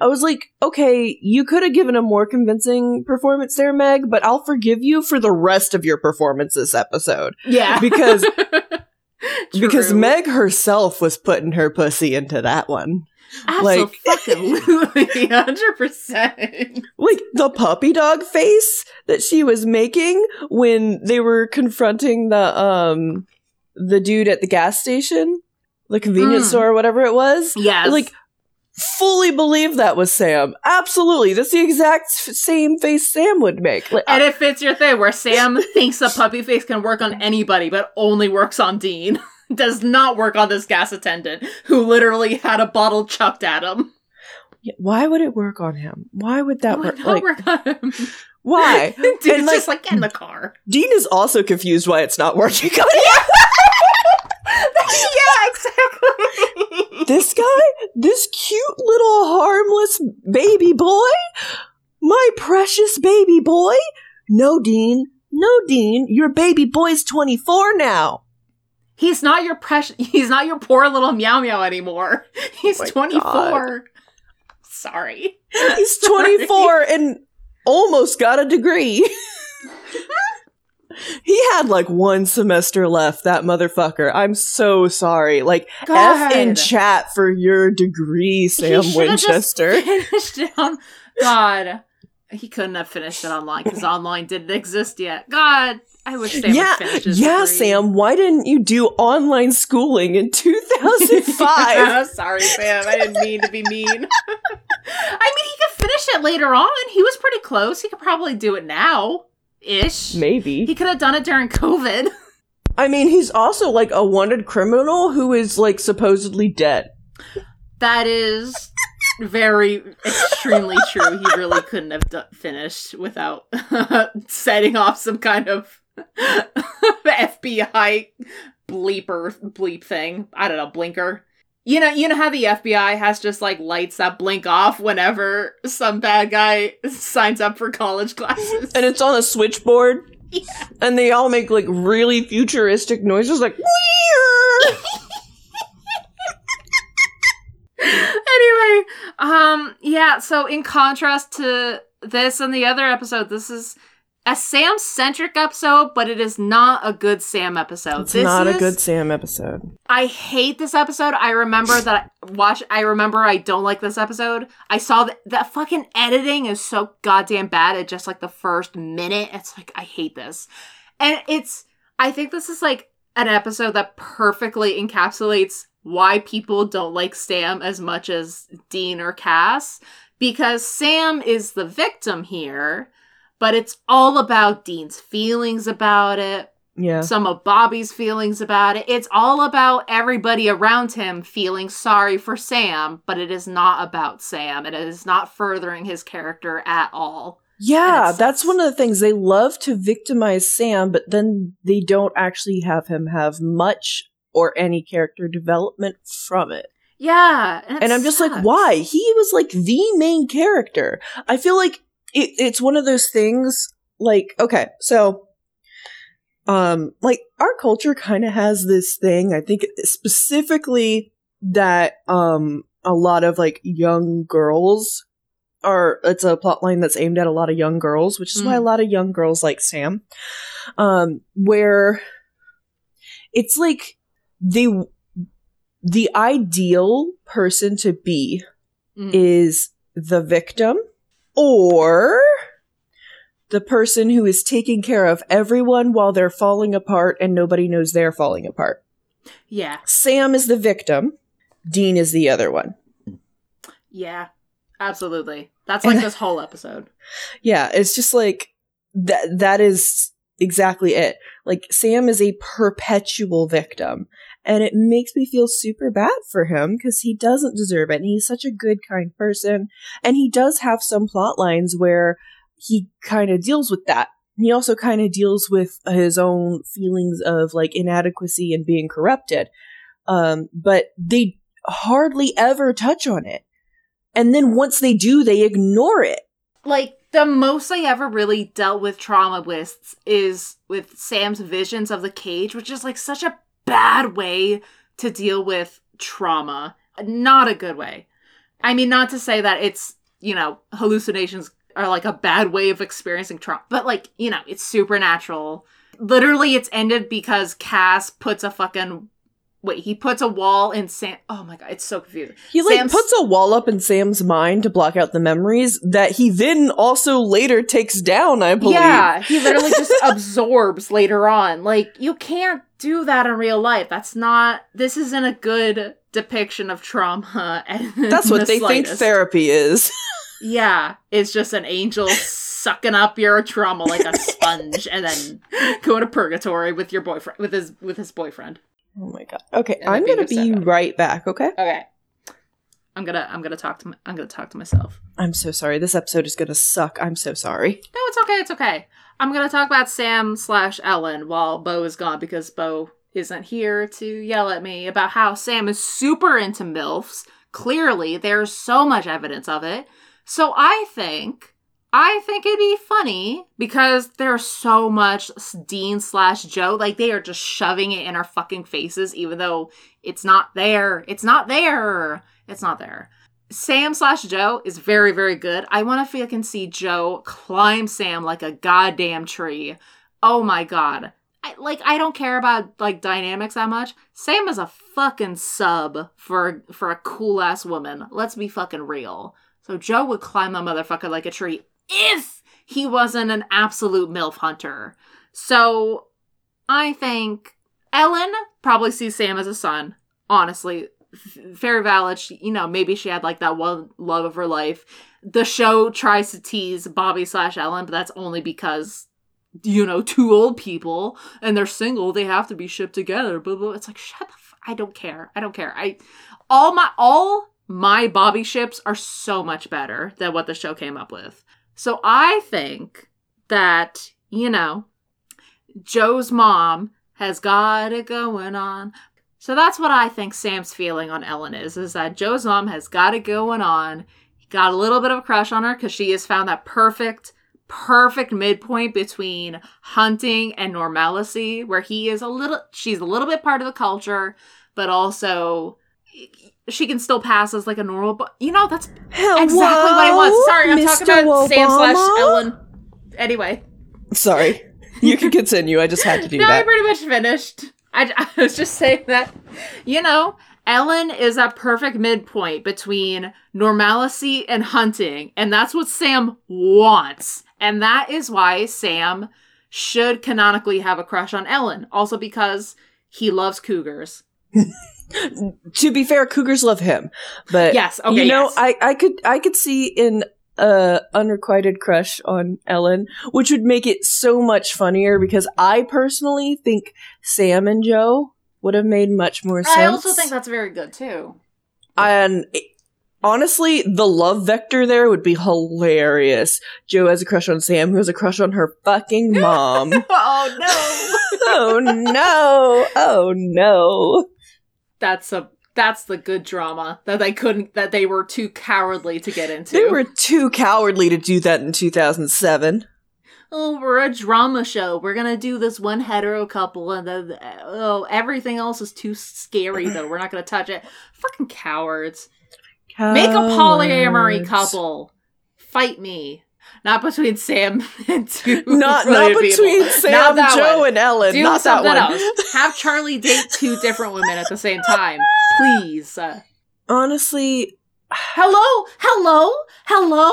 i was like okay you could have given a more convincing performance there meg but i'll forgive you for the rest of your performance this episode. Yeah, because- because meg herself was putting her pussy into that one. Like- absolutely, hundred percent. like the puppy dog face that she was making when they were confronting the um the dude at the gas station the convenience Mm. store or whatever it was. Yes, like fully believe that was sam absolutely that's the exact same face sam would make like, And it fits your thing where Sam thinks a puppy face can work on anybody, but only works on Dean. Does not work on this gas attendant who literally had a bottle chucked at him. Why would it work on him why would that work like work on him? why Dude's And, like- just like, get in the car. dean is also confused why it's not working on yeah, exactly. This guy, this cute little harmless baby boy, my precious baby boy. No, Dean. No, Dean. Your baby boy's 24 now. He's not your precious. He's not your poor little meow meow anymore. He's oh my 24. Sorry. He's 24 and almost got a degree. he had like one semester left, that motherfucker. I'm so sorry. Like, F in chat for your degree, Sam He should've just Winchester. finished on God. He couldn't have finished it online because online didn't exist yet. God, I wish Sam yeah, would finish his yeah, degree. Sam. Why didn't you do online schooling in 2005? Sorry, Sam. I didn't mean to be mean. I mean, he could finish it later on. He was pretty close. He could probably do it now, ish. Maybe. He could have done it during COVID. I mean, he's also like a wanted criminal who is like supposedly dead. That is very extremely true. He really couldn't have do- finished without setting off some kind of FBI bleeper bleep thing. I don't know, blinker. You know, you know how the FBI has just like lights that blink off whenever some bad guy signs up for college classes. And it's on a switchboard. Yeah. And they all make like really futuristic noises like "Weird." anyway, um, yeah. So in contrast to this and the other episode, this is a Sam centric episode, but it is not a good Sam episode. It's this not is, a good Sam episode. I hate this episode. I remember that I watch. I remember I don't like this episode. I saw that that fucking editing is so goddamn bad. At just like the first minute, it's like I hate this, and it's. I think this is like an episode that perfectly encapsulates why people don't like Sam as much as Dean or Cass because Sam is the victim here, but it's all about Dean's feelings about it Yeah. some of Bobby's feelings about it. It's all about everybody around him feeling sorry for Sam, but it is not about Sam. It is not furthering his character at all. Yeah, that's one of the things. They love to victimize Sam, but then they don't actually have him have much or any character development from it. Yeah. And, it and I'm just like, why? He was like the main character. I feel like it, it's one of those things. Like, okay, so, um, like our culture kind of has this thing. I think specifically that um a lot of like young girls are it's a plot line that's aimed at a lot of young girls, which is why a Mm. lot of young girls like Sam. Um, where it's like they the ideal person to be Mm. is the victim or the person who is taking care of everyone while they're falling apart and nobody knows they're falling apart. Yeah. Sam is the victim, Dean is the other one. Yeah. Absolutely. That's like And- this whole episode. Yeah, it's just like that that is exactly it. Like Sam is a perpetual victim and it makes me feel super bad for him cuz he doesn't deserve it and he's such a good kind person and he does have some plot lines where he kind of deals with that. He also kind of deals with his own feelings of like inadequacy and being corrupted. Um but they hardly ever touch on it. And then once they do, they ignore it. Like the most I ever really dealt with trauma with is with Sam's visions of the cage, which is like such a bad way to deal with trauma. Not a good way. I mean, not to say that it's, you know, hallucinations are like a bad way of experiencing trauma, but like, you know, it's supernatural. Literally, it's ended because Cass puts a fucking. Wait, he puts a wall in Sam. Oh my god, it's so confusing. He like Sam's- puts a wall up in Sam's mind to block out the memories that he then also later takes down, I believe. Yeah, he literally just absorbs later on. Like, you can't do that in real life. That's not, this isn't a good depiction of trauma. And That's what they think therapy is. Yeah, it's just an angel sucking up your trauma like a sponge and then going to purgatory with your boyfriend, with his, with his boyfriend. Oh my god. Okay, And I'm gonna be right back, okay? Okay. I'm gonna, I'm gonna talk to, my, I'm gonna talk to myself. I'm so sorry. This episode is gonna suck. I'm so sorry. No, it's okay. It's okay. I'm gonna talk about Sam slash Ellen while Bo is gone because Bo isn't here to yell at me about how Sam is super into MILFs. Clearly, there's so much evidence of it. So I think, I think it'd be funny because there's so much Dean slash Jo. Like they are just shoving it in our fucking faces, even though it's not there. It's not there. It's not there. Sam slash Jo is very, very good. I want to fucking see Jo climb Sam like a goddamn tree. Oh my god. I, like I don't care about like dynamics that much. Sam is a fucking sub for for a cool ass woman. Let's be fucking real. So Jo would climb a motherfucker like a tree if he wasn't an absolute milf hunter. So I think Ellen probably sees Sam as a son. Honestly, very valid. She, you know, maybe she had like that one love of her life. The show tries to tease Bobby slash Ellen, but that's only because you know two old people and they're single. They have to be shipped together. Blah blah. It's like shut the. F- I don't care. I don't care. I all my all my Bobby ships are so much better than what the show came up with. So I think that you know Jo's mom has got it going on. So that's what I think Sam's feeling on Ellen is, is that Jo's mom has got it going on. He got a little bit of a crush on her because she has found that perfect, perfect midpoint between hunting and normalcy, where he is a little, she's a little bit part of the culture, but also she can still pass as like a normal, but you know, that's Hello, exactly what I want. Sorry, I'm talking Mr. about Sam slash Ellen. Anyway. Sorry. You can continue. I just had to do no, I pretty much finished. I, I was just saying that, you know, Ellen is a perfect midpoint between normalcy and hunting, and that's what Sam wants. And that is why Sam should canonically have a crush on Ellen. Also because he loves cougars. to be fair, cougars love him, but Yes, okay, you know, yes. I I could I could see in a unrequited crush on Ellen, which would make it so much funnier because I personally think Sam and Jo would have made much more sense. I also think that's very good too. and it- honestly, the love vector there would be hilarious. Jo has a crush on Sam, who has a crush on her fucking mom. Oh, oh no. oh no! Oh no! That's a that's the good drama that they couldn't that they were too cowardly to get into. They were too cowardly to do that in 2007. oh, we're a drama show. We're gonna do this one hetero couple, and then oh, everything else is too scary. Though we're not gonna touch it. Fucking cowards. Make a polyamory couple. fight me. Not between Sam and two. Not not related people. between Not Sam, Jo, one. and Ellen. Do not that one. else. Have Charlie date two different women at the same time, please. Honestly, hello, hello, hello.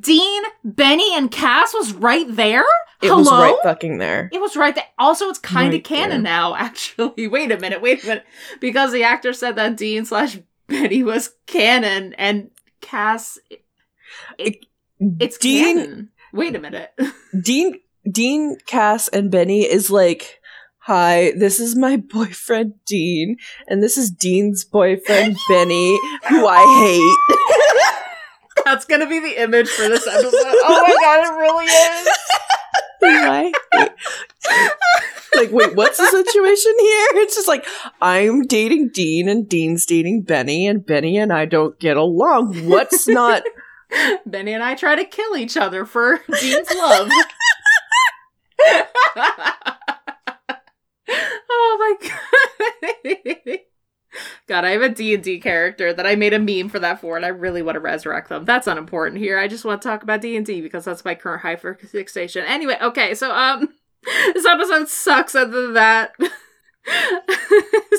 Dean, Benny, and Cass was right there. it hello. was right fucking there. It was right there. Also, it's kind of Right canon there. now. Actually, wait a minute, wait a minute, because the actor said that Dean slash Benny was canon, and Cass, it, it's Dean- canon. Wait a minute. Dean, Dean, Cass, and Benny is like, "Hi, this is my boyfriend Dean, and this is Dean's boyfriend Benny, who I hate." That's gonna be the image for this episode. Oh my god, it really is. I hate. like, wait, what's the situation here? It's just like I'm dating Dean, and Dean's dating Benny, and Benny and I don't get along. What's not? Benny and I try to kill each other for Dean's love. oh my god. God, I have a D&D character that I made a meme for that for, and I really want to resurrect them. That's unimportant here. I just want to talk about D&D because that's my current high hyperfixation. Anyway, okay, so, um, this episode sucks other than that.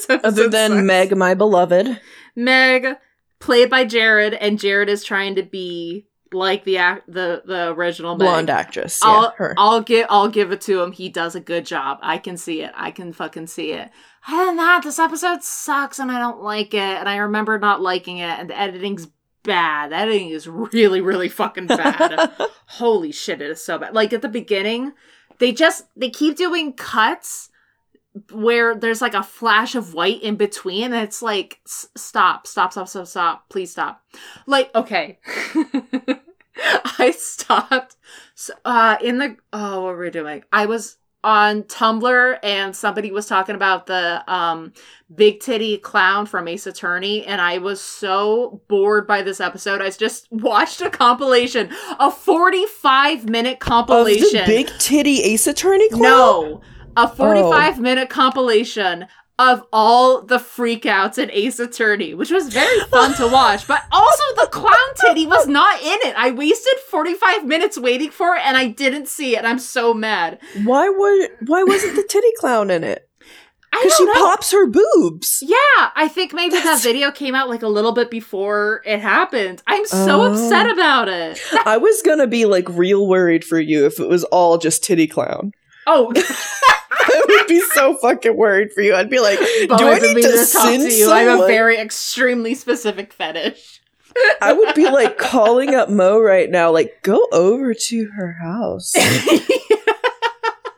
Other than sucks. Meg, my beloved. Meg, played by Jared, and Jared is trying to be like the act, the the original Meg. blonde actress. Yeah, I'll her. I'll give I'll give it to him. He does a good job. I can see it. I can fucking see it. Other than that, this episode sucks and I don't like it. And I remember not liking it. And the editing's bad. The editing is really really fucking bad. Holy shit, it is so bad. Like at the beginning, they just they keep doing cuts where there's like a flash of white in between and it's like stop stop stop stop stop please stop. Like okay. I stopped uh in the oh what were we doing? I was on tumblr and somebody was talking about the um big titty clown from ace attorney and i was so bored by this episode. I just watched a compilation a 45 minute of compilation. The big titty ace attorney clown? no, a 45 minute compilation of all the freakouts in Ace Attorney, which was very fun to watch. But also, the clown titty was not in it. I wasted 45 minutes waiting for it and I didn't see it. I'm so mad. Why would why wasn't the titty clown in it? Because she know. pops her boobs. Yeah, I think maybe that video came out like a little bit before it happened. I'm so Oh. upset about it. I was gonna be like real worried for you if it was all just titty clown. Oh, I would be so fucking worried for you. I'd be like, but do I I've need meaning to, talk send to you. I have a very extremely specific fetish. I would be like calling up Mo right now, like, go over to her house.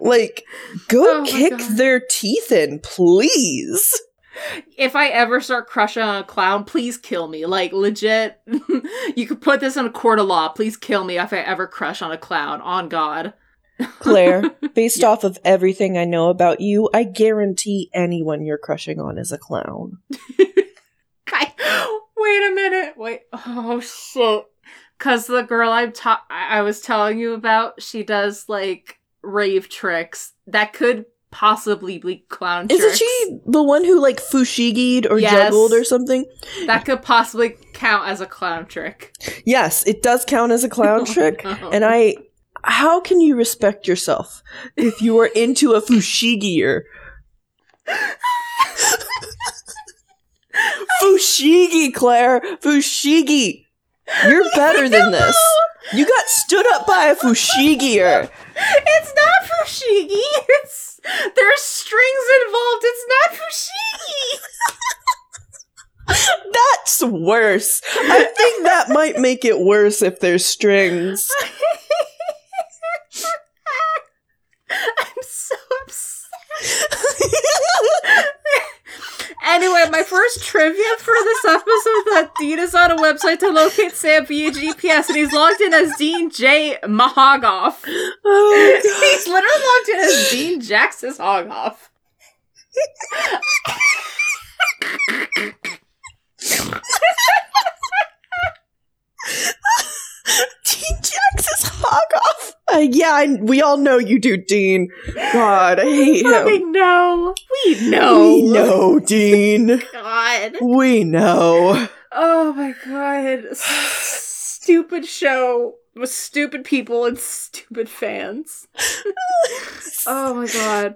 Like, go Oh kick their teeth in, please. if I ever start crushing on a clown, please kill me. Like legit, you could put this in a court of law. Please kill me if I ever crush on a clown. On God. Claire, based off of everything I know about you, I guarantee anyone you're crushing on is a clown. I, wait a minute. Wait. Oh shit. Cause the girl I'm ta- I was telling you about, she does like rave tricks that could possibly be clown tricks. Isn't tricks. she the one who like fushigied or Yes. juggled or something? That could possibly count as a clown trick. Yes, it does count as a clown trick. Oh, and I how can you respect yourself if you are into a fushigier? Fushigi, Claire. Fushigi. You're better than this. You got stood up by a fushigier. It's not fushigi. It's there's strings involved. It's not fushigi. That's worse. I think that might make it worse if there's strings. I'm so upset. Anyway, my first trivia for this episode that Dean is on a website to locate Sam via GPS, and he's logged in as Dean J. Mahogoff. Oh, He's literally logged in as Dean Jax's Hogoff. Dean Jax is hog off. Uh, yeah, I, we all know you do, Dean. God, I hate him. We know. We know. We know, Dean. God. We know. Oh my god. Stupid show. with stupid people and stupid fans. oh my god.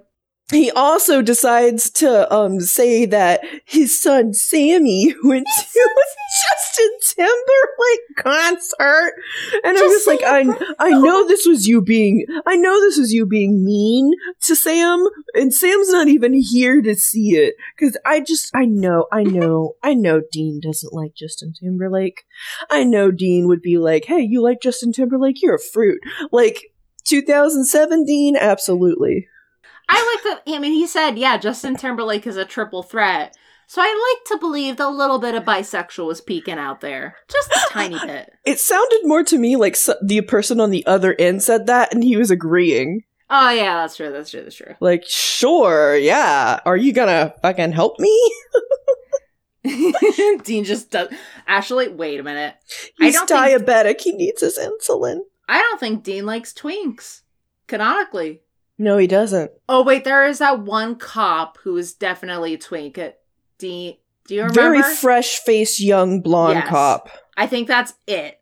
He also decides to um say that his son Sammy went to a Justin Timberlake concert, and I'm just like, I I know this was you being, I know this was you being mean to Sam, and Sam's not even here to see it because I just I know I know I know Dean doesn't like Justin Timberlake. I know Dean would be like, hey, you like Justin Timberlake? You're a fruit. Like 2017, absolutely. I like the. I mean, he said, yeah, Justin Timberlake is a triple threat. So I like to believe that a little bit of bisexual was peeking out there, just a tiny bit. It sounded more to me like so- the person on the other end said that, and he was agreeing. Oh yeah, that's true. That's true. That's true. Like, sure, yeah. Are you gonna fucking help me? Dean just does. Actually, wait a minute. He's don't think- diabetic. He needs his insulin. I don't think Dean likes twinks. Canonically. No, he doesn't. Oh wait, there is that one cop who is definitely a twink. At Dean, do you remember? Very fresh faced young blonde Yes. cop. I think that's it.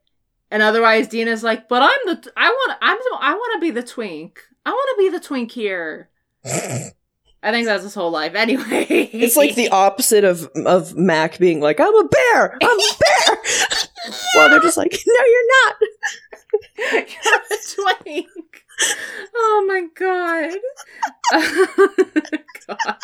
And otherwise, Dean is like, "But I'm the. I want. I'm. The, I want to be the twink. I want to be the twink here." I think that's his whole life. Anyway, It's like the opposite of of Mac being like, "I'm a bear, I'm a bear." well, they're just like, "No, you're not." You're a twink. Oh my god. god.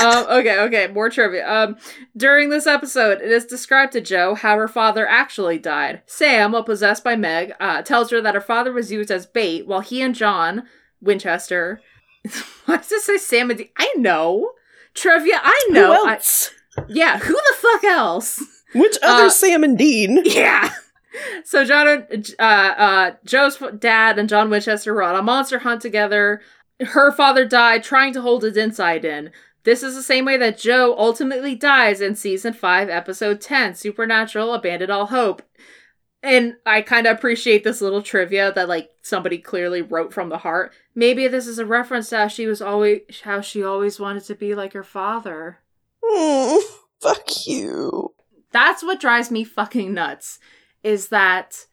Um, okay, okay, more trivia. Um, during this episode, it is described to Jo how her father actually died. Sam, while possessed by Meg, uh, tells her that her father was used as bait while he and John Winchester. Why does it say Sam and Dean? I know trivia. I know. Who I- else? yeah, who the fuck else? Which other Uh, Sam and Dean? Yeah. So John and uh, uh, Jo's dad and John Winchester were on a monster hunt together. Her father died trying to hold his inside in. This is the same way that Jo ultimately dies in season 5, episode 10, Supernatural Abandoned All Hope. And I kind of appreciate this little trivia that like somebody clearly wrote from the heart. Maybe this is a reference to how she was always how she always wanted to be like her father. Mm, fuck you. That's what drives me fucking nuts is that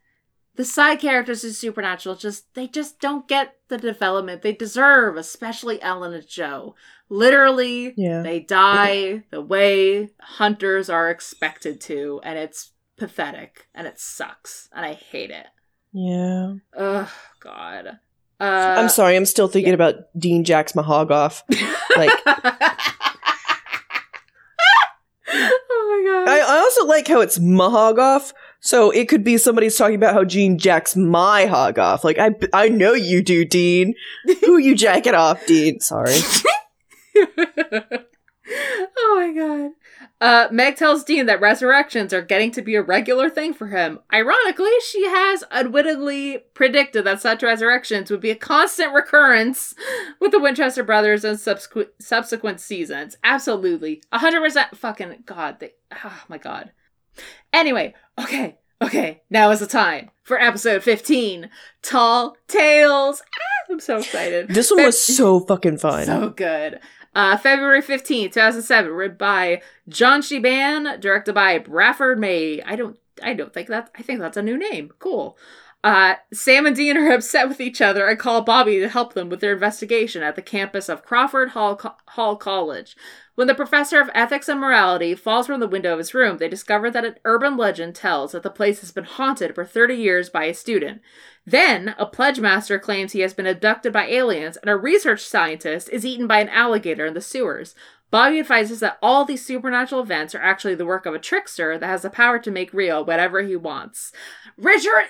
the side characters in Supernatural just they just don't get the development they deserve, especially Ellen and Jo. Literally, Yeah. they die the way hunters are expected to, and it's pathetic and it sucks and I hate it. Yeah. Oh God. Uh, I'm sorry. I'm still thinking about Dean Jack's Mahogoff. Like, oh my god. I, I also like how it's Mahogoff. So it could be somebody's talking about how Gene jacks my hog off. Like I, I know you do, Dean. Who you jack it off, Dean? Sorry. oh my god. Uh, Meg tells Dean that resurrections are getting to be a regular thing for him. Ironically, she has unwittingly predicted that such resurrections would be a constant recurrence with the Winchester brothers in subsequent subsequent seasons. Absolutely, hundred percent. Fucking god. They, oh my god. Anyway, okay, okay. Now is the time for episode fifteen. Tall tales. Ah, I'm so excited. This one was so fucking fun. So good. Uh, February 15th, 2007, written by John Shiban, directed by Bradford May. I don't I don't think that I think that's a new name. Cool. Uh, Sam and Dean are upset with each other and call Bobby to help them with their investigation at the campus of Crawford Hall, Co- Hall College. When the professor of ethics and morality falls from the window of his room, they discover that an urban legend tells that the place has been haunted for 30 years by a student. Then, a pledge master claims he has been abducted by aliens, and a research scientist is eaten by an alligator in the sewers. Bobby advises that all these supernatural events are actually the work of a trickster that has the power to make real whatever he wants. Richard,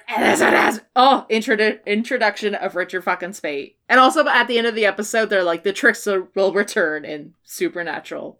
oh, introdu- introduction of Richard fucking Speight. And also at the end of the episode, they're like, the trickster will return in Supernatural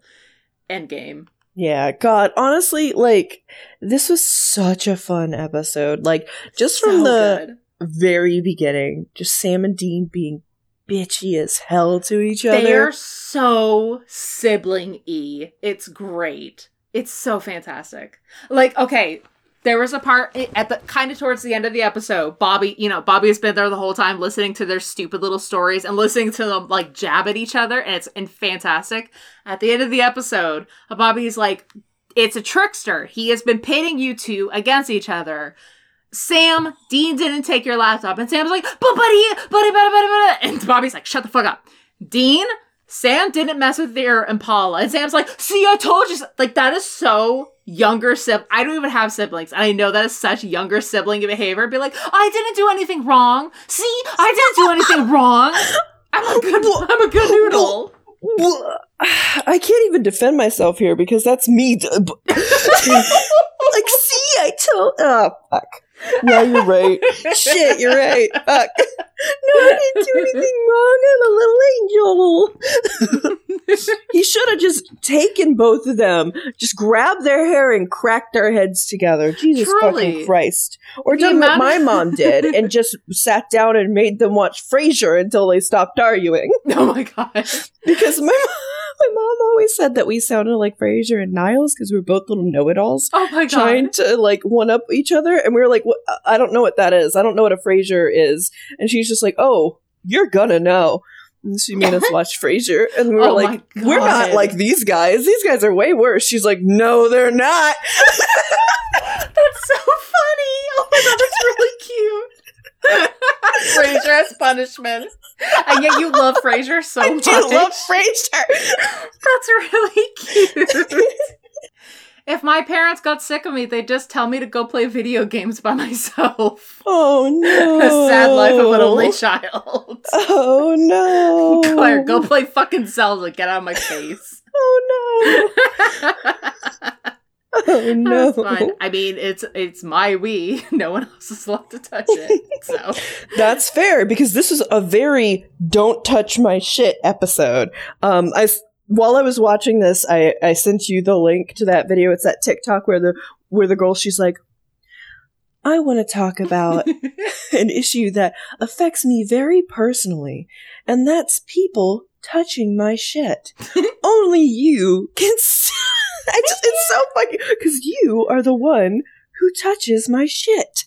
Endgame. Yeah, God, honestly, like this was such a fun episode. Like just from So the good. very beginning, just Sam and Dean being bitchy as hell to each other. They're so sibling y. It's great. It's so fantastic. Like, okay, there was a part at the kind of towards the end of the episode. Bobby, you know, Bobby has been there the whole time listening to their stupid little stories and listening to them like jab at each other, and it's and fantastic. At the end of the episode, Bobby's like, "It's a trickster. He has been pitting you two against each other." Sam, Dean didn't take your laptop. And Sam's like, but buddy, buddy, buddy, buddy, buddy. And Bobby's like, shut the fuck up. Dean, Sam didn't mess with your Impala. And Sam's like, see, I told you. so." Like, that is so younger sib. I don't even have siblings. And I know that is such younger sibling behavior. Be like, I didn't do anything wrong. See, I didn't do anything wrong. I'm a good, I'm a good noodle. I can't even defend myself here because that's me. like, see, I told. Oh, fuck. Yeah, you're right. Shit, you're right. Fuck. No, I didn't do anything wrong. I'm a little angel. he should have just taken both of them, just grabbed their hair and cracked their heads together. Jesus Truly. fucking Christ. Or The done what my of- mom did and just sat down and made them watch Frasier until they stopped arguing. oh my god. Because my mom, my mom always said that we sounded like Frasier and Niles because we were both little know-it-alls Oh my god. trying to like one up each other, and we were like, "I don't know what that is. I don't know what a Frasier is." And she's just like, "Oh, you're gonna know." And she made us watch Frasier, and we were Oh like, "We're not like these guys. These guys are way worse." She's like, "No, they're not." That's so funny. Oh my god, that's really cute. Frasier as punishment. And yet you love Frasier so I much. I do love Frasier. That's really cute. if my parents got sick of me, they'd just tell me to go play video games by myself. oh no! The sad life of an only child. Oh no! Claire, go play fucking Zelda. Get out of my face. Oh no! Oh no! Fine. I mean, it's it's my Wii. No one else is allowed to touch it. So That's fair because this is a very don't touch my shit episode. Um, I while I was watching this, I I sent you the link to that video. It's that TikTok where the where the girl she's like, I want to talk about an issue that affects me very personally, and that's people touching my shit. Only you can. I just it's so fucking because you are the one who touches my shit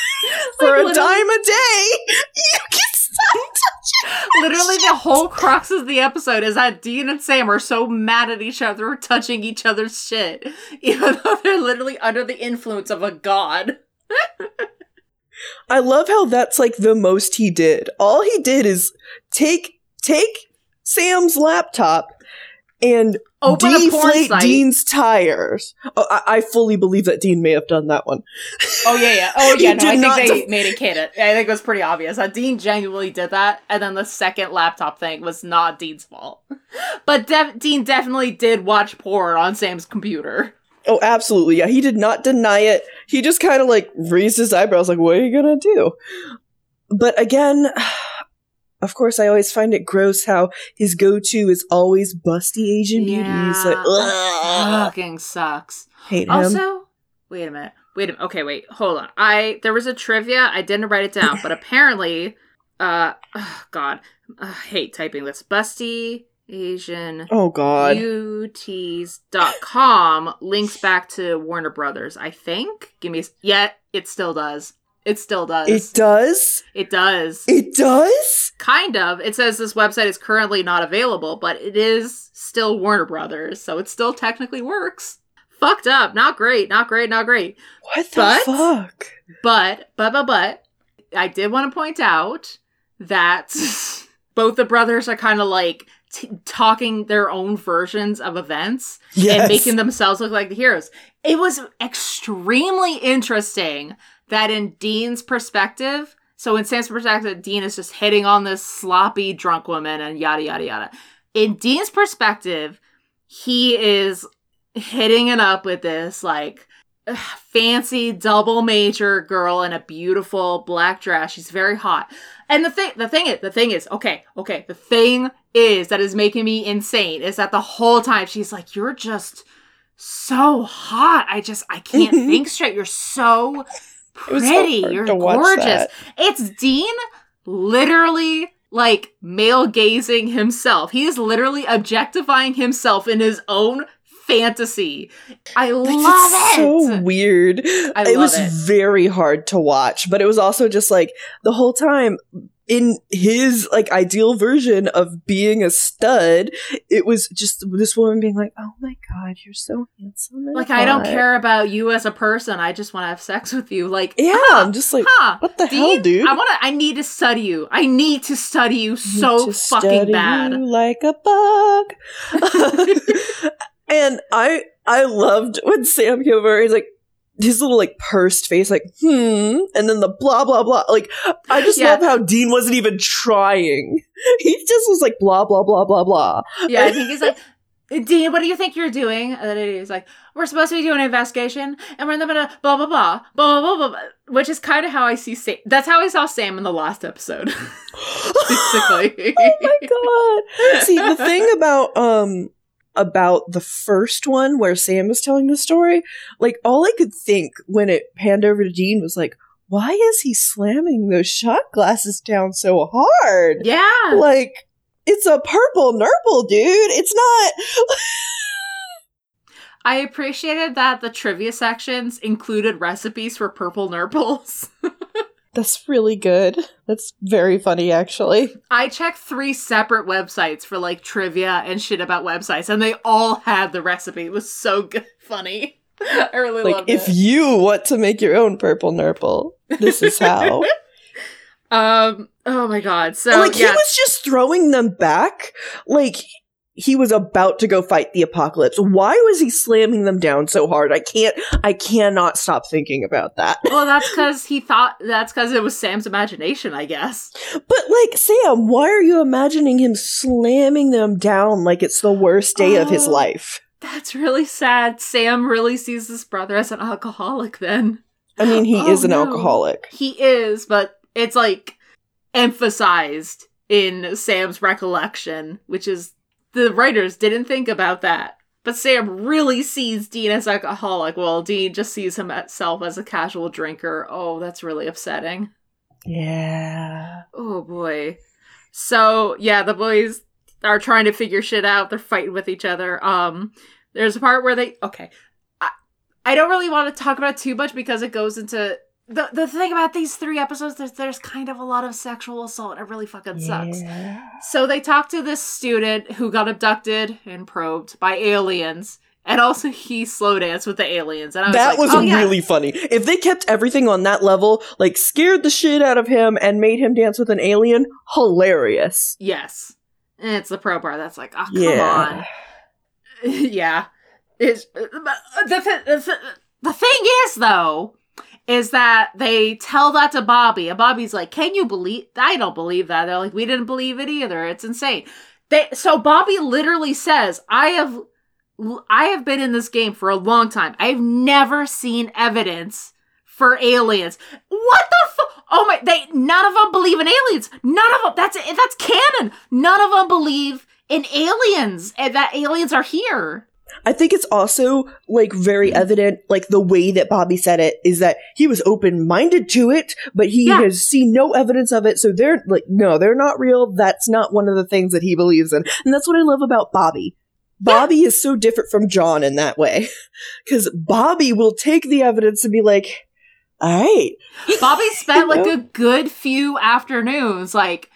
for Like, a dime a day. You can stop touching. Literally, shit. the whole crux of the episode is that Dean and Sam are so mad at each other for touching each other's shit, even though they're literally under the influence of a god. I love how that's like the most he did. All he did is take take Sam's laptop and Open deflate. Dean's tires. Oh, I, I fully believe that Dean may have done that one. Oh yeah, yeah. Oh yeah. No, I think not they def- made it canon. I think it was pretty obvious that Dean genuinely did that, and then the second laptop thing was not Dean's fault. But def- Dean definitely did watch porn on Sam's computer. Oh, absolutely. Yeah, he did not deny it. He just kind of like raised his eyebrows, like, what are you gonna do? But again, of course, I always find it gross how his go to is always busty Asian beauty. He's like, ugh, Fucking sucks. hate him. Also, wait a minute. Wait a minute. Okay, wait. Hold on. I there was a trivia. I didn't write it down, but apparently, uh, oh, God, I hate typing this. Busty Asian oh God. beauties.com links back to Warner Brothers, I think. Give me a yeah, it still does. It still does. it does? it does. It does? kind of. It says this website is currently not available, but it is still Warner Brothers, so it still technically works. Fucked up. Not great. Not great. Not great. What the But- fuck? But, but, but, but, I did want to point out that both the brothers are kind of like t- talking their own versions of events Yes. and making themselves look like the heroes. It was extremely interesting that in Dean's perspective, so in Sam's perspective, Dean is just hitting on this sloppy drunk woman and yada yada yada. In Dean's perspective, he is hitting it up with this like ugh, fancy double major girl in a beautiful black dress. She's very hot. And the thing the thing is the thing is, okay, okay, the thing is that is making me insane is that the whole time she's like, You're just so hot. I just I can't think straight. You're so It was so pretty. hard You're gorgeous. It's Dean literally like male gazing himself. He is literally objectifying himself in his own fantasy. I love it. so weird. I it was it. very hard to watch, but it was also just like the whole time in his like ideal version of being a stud, it was just this woman being like, "Oh my god, you're so handsome." and Like I don't care about you as a person. I just want to have sex with you. Like Yeah, huh, I'm just like, huh. what the hell, dude? I want to. I need to study you. I need to study you so to fucking study bad. you like a bug. and I I loved when Sam came over. He's like his little like pursed face, like hmm, and then the blah blah blah. Like I just Yeah. love how Dean wasn't even trying. He just was like blah blah blah blah blah. Yeah, I think he's like, Dean, what do you think you're doing? And then he's like, we're supposed to be doing an investigation, and we're in the middle of blah blah blah blah blah blah blah, blah which is kind of how I see Sam. That's how I saw Sam in the last episode, basically. oh my god. See, the thing about um about the first one where Sam was telling the story, like all I could think when it panned over to Dean was like, why is he slamming those shot glasses down so hard? yeah, Like it's a purple nurple, dude. It's not I appreciated that the trivia sections included recipes for purple nurples. That's really good. That's very funny actually. I checked three separate websites for like trivia and shit about websites, and they all had the recipe. It was so good, funny. I really Like loved if it. you want to make your own purple nurple, this is how. um. Oh my god. So And, like he was just throwing them back like he was about to go fight the apocalypse why was he slamming them down so hard i can't i cannot stop thinking about that well, that's because he thought that's because it was Sam's imagination, I guess. but like sam why are you imagining him slamming them down like it's the worst day of his Oh. life That's really sad. Sam really sees his brother as an alcoholic. Then i mean he Oh, is an no. alcoholic he is, but it's like emphasized in Sam's recollection, which is the writers didn't think about that. But Sam really sees Dean as alcoholic, while Dean just sees himself as a casual drinker. Oh, that's really upsetting. yeah Oh boy. So yeah, the boys are trying to figure shit out. They're fighting with each other. Um, there's a part where they okay. I I don't really want to talk about it too much because it goes into the the thing about these three episodes. There's there's kind of a lot of sexual assault. It really fucking sucks. Yeah. So they talk to this student who got abducted and probed by aliens. And also he slow danced with the aliens. And I was that like, was oh, yeah. really funny. If they kept everything on that level, like scared the shit out of him and made him dance with an alien, hilarious. Yes. And it's the pro bar that's like, oh come Yeah. on. yeah. It's, uh, uh, the, the, the thing is, though, is that they tell that to Bobby, and Bobby's like, "Can you believe? I don't believe that." They're like, "We didn't believe it either. It's insane." They so Bobby literally says, "I have, I have been in this game for a long time. I've never seen evidence for aliens. What the fuck? Oh my! They none of them believe in aliens. None of them. That's that's canon. None of them believe in aliens and that aliens are here." I think it's also like very evident, like the way that Bobby said it is that he was open minded to it, but he Yeah. has seen no evidence of it. So they're like, no, they're not real. That's not one of the things that he believes in. And that's what I love about Bobby. Bobby is so different from John in that way. Because Bobby will take the evidence and be like, all right. Bobby spent like know? a good few afternoons like,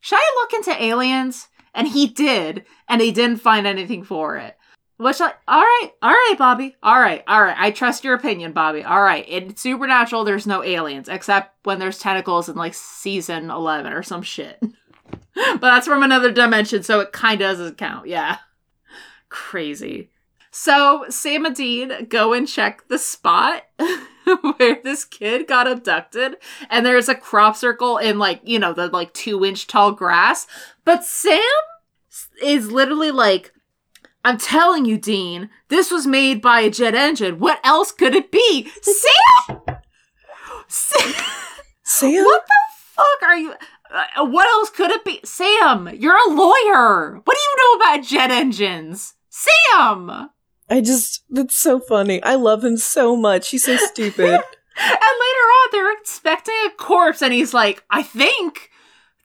should I look into aliens? And he did, and he didn't find anything for it. Which like, all right, all right, Bobby, all right, all right. I trust your opinion, Bobby. All right, in Supernatural, there's no aliens except when there's tentacles in like season eleven or some shit. but that's from another dimension, so it kind of doesn't count. Yeah, crazy. So Sam and Dean go and check the spot where this kid got abducted, and there's a crop circle in like you know the like two inch tall grass. But Sam is literally like, "I'm telling you, Dean, this was made by a jet engine. What else could it be?" Sam, Sam Sam? what the fuck are you? Uh, what else could it be? Sam, you're a lawyer. What do you know about jet engines? Sam! I just, that's so funny. I love him so much. He's so stupid. And later on, they're expecting a corpse, and he's like, I think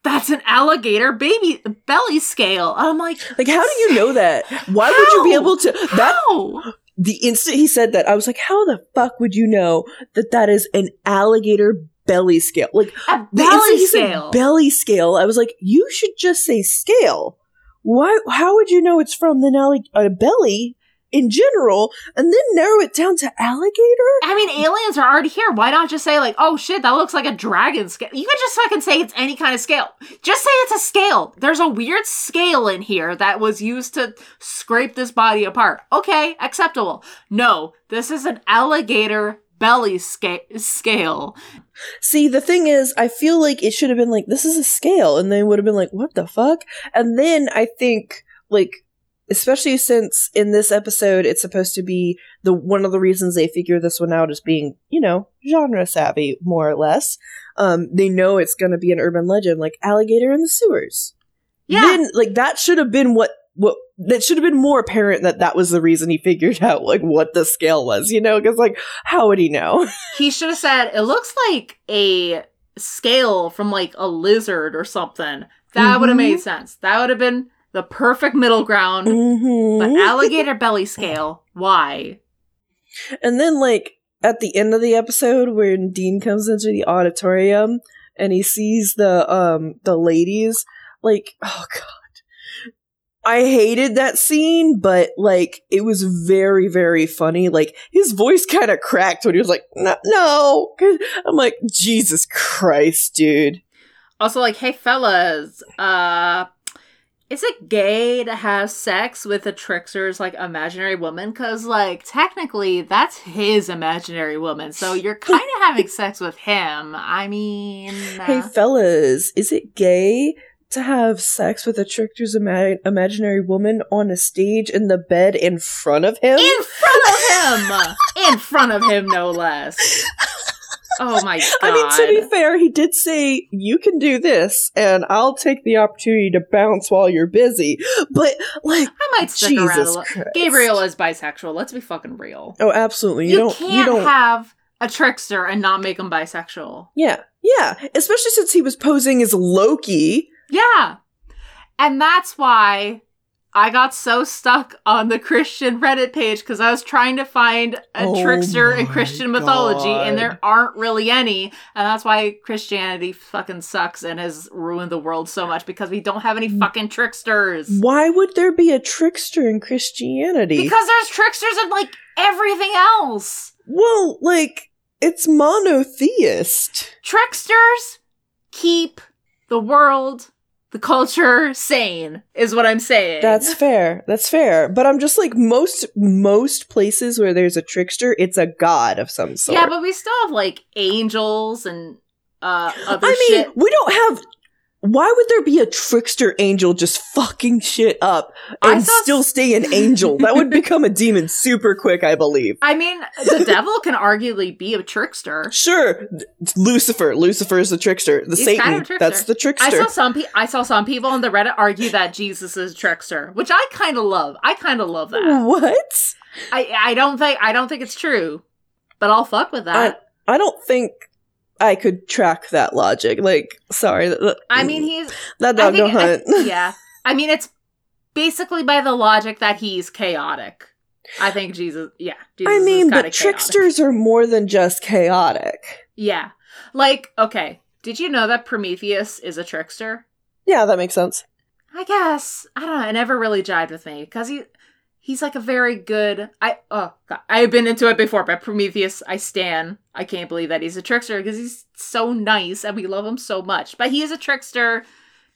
that's an alligator baby belly scale. I'm like, like, how do you know that? Why would you be able to? That how? the instant he said that, I was like, how the fuck would you know that that is an alligator belly scale. Like A belly scale. belly scale. I was like, you should just say scale. Why? How would you know it's from the allig- a belly in general, and then narrow it down to alligator? I mean, aliens are already here. Why not just say like, "Oh shit, that looks like a dragon scale"? You could just fucking say it's any kind of scale. Just say it's a scale. There's a weird scale in here that was used to scrape this body apart. Okay, acceptable. No, this is an alligator belly sca- scale. See, the thing is, I feel like it should have been like, this is a scale, and they would have been like, what the fuck? And then I think, like, especially since in this episode it's supposed to be the one of the reasons they figure this one out is being, you know, genre savvy, more or less. Um, they know it's gonna be an urban legend, like alligator in the sewers. Yeah. Then, like, that should have been what what that should have been more apparent that that was the reason he figured out like what the scale was, you know? Because like, how would he know? He should have said, it looks like a scale from like a lizard or something. That would have made sense. That would have been the perfect middle ground. Mhm. But alligator belly scale, why? And then, like, at the end of the episode, when Dean comes into the auditorium and he sees the um the ladies, like, oh god. I hated that scene, but like it was very, very funny. Like his voice kind of cracked when he was like, "No, no." I'm like, Jesus Christ, dude. Also, like, hey fellas, uh, is it gay to have sex with a trickster's like imaginary woman? Cause like technically that's his imaginary woman, so you're kind of having sex with him. I mean, Hey, uh, fellas, is it gay to have sex with a trickster's ima- imaginary woman on a stage in the bed in front of him? in front of him, in front of him, no less. Oh my god! I mean, to be fair, he did say you can do this, and I'll take the opportunity to bounce while you're busy. But like, I might stick around a Jesus little. Christ. Gabriel is bisexual. Let's be fucking real. Oh, absolutely. You, You, don't. can't you don't. have a trickster and not make him bisexual. yeah, yeah. Especially since he was posing as Loki. Yeah. And that's why I got so stuck on the Christian Reddit page because I was trying to find a Oh trickster in Christian mythology, and there aren't really any. And that's why Christianity fucking sucks and has ruined the world so much because we don't have any fucking tricksters. Why would there be a trickster in Christianity? Because there's tricksters in like everything else. well, like it's monotheist. Tricksters keep the world, the culture sane, is what I'm saying. That's fair. That's fair. But I'm just like most most places where there's a trickster, it's a god of some sort. Yeah, but we still have like angels and uh other I mean, shit. we don't have. Why would there be a trickster angel just fucking shit up and s- still stay an angel? that would become a demon super quick, I believe. I mean, the devil can arguably be a trickster. Sure, Lucifer. Lucifer is the trickster. The He's Satan. kind of trickster. That's the I trickster. saw some pe- I saw some people on the Reddit argue that Jesus is a trickster, which I kind of love. I kind of love that. what? I I don't think I don't think it's true, but I'll fuck with that. I don't think I could track that logic. Like, sorry. That, that- I, mean, he's that dog think- hunt. I- yeah. I mean, it's basically by the logic that he's chaotic. I think Jesus. Yeah, Jesus I mean, but chaotic. tricksters are more than just chaotic. Yeah. Like, okay, did you know that Prometheus is a trickster? Yeah, that makes sense. I guess. I don't know. It never really jived with me because he he's like a very good I oh god. I've been into it before, but Prometheus, I stan. I can't believe that he's a trickster because he's so nice and we love him so much. But he is a trickster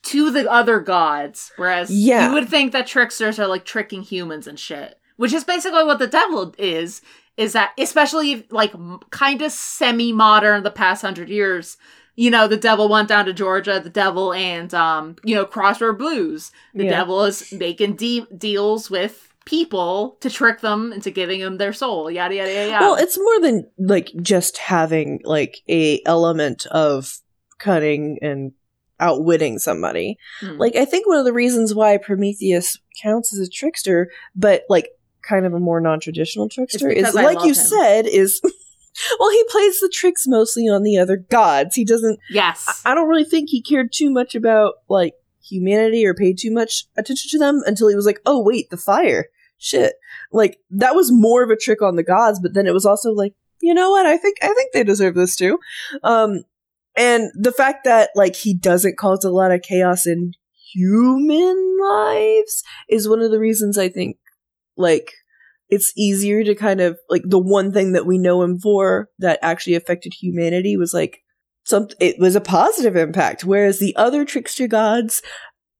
to the other gods. Whereas Yeah. you would think that tricksters are like tricking humans and shit. Which is basically what the devil is, is that especially like kind of semi-modern the past hundred years you know the devil went down to georgia the devil and um you know crossroad blues the Yeah. devil is making de- deals with people to trick them into giving them their soul yada yada yada. Well, it's more than like just having like a element of cunning and outwitting somebody. Hmm. Like I think one of the reasons why Prometheus counts as a trickster, but like kind of a more non-traditional trickster is I like you him. said is well he plays the tricks mostly on the other gods. He doesn't yes I don't really think he cared too much about like humanity or paid too much attention to them until he was like, "Oh wait, the fire." Shit. Like that was more of a trick on the gods, but then it was also like, "You know what? I think I think they deserve this too." Um And the fact that like he doesn't cause a lot of chaos in human lives is one of the reasons I think like it's easier to kind of like the one thing that we know him for that actually affected humanity was like some it was a positive impact whereas the other trickster gods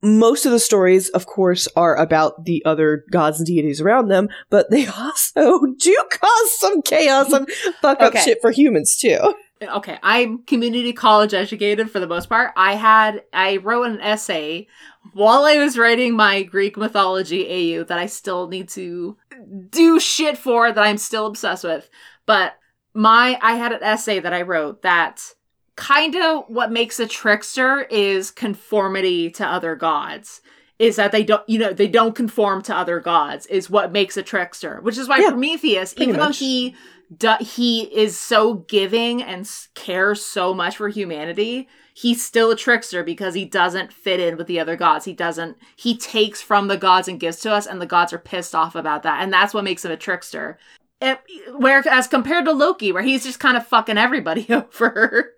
most of the stories of course are about the other gods and deities around them but they also do cause some chaos and fuck up shit for humans too. Okay i'm community college educated for the most part. I had i wrote an essay while i was writing my greek mythology au that i still need to do shit for that i'm still obsessed with. But my i had an essay that i wrote that kind of what makes a trickster is conformity to other gods. Is that they don't you know they don't conform to other gods is what makes a trickster which is why Yeah, prometheus even much. though he do- he is so giving and cares so much for humanity he's still a trickster because he doesn't fit in with the other gods. He doesn't he takes from the gods and gives to us and the gods are pissed off about that and that's what makes him a trickster. It- where as compared to loki where he's just kind of fucking everybody over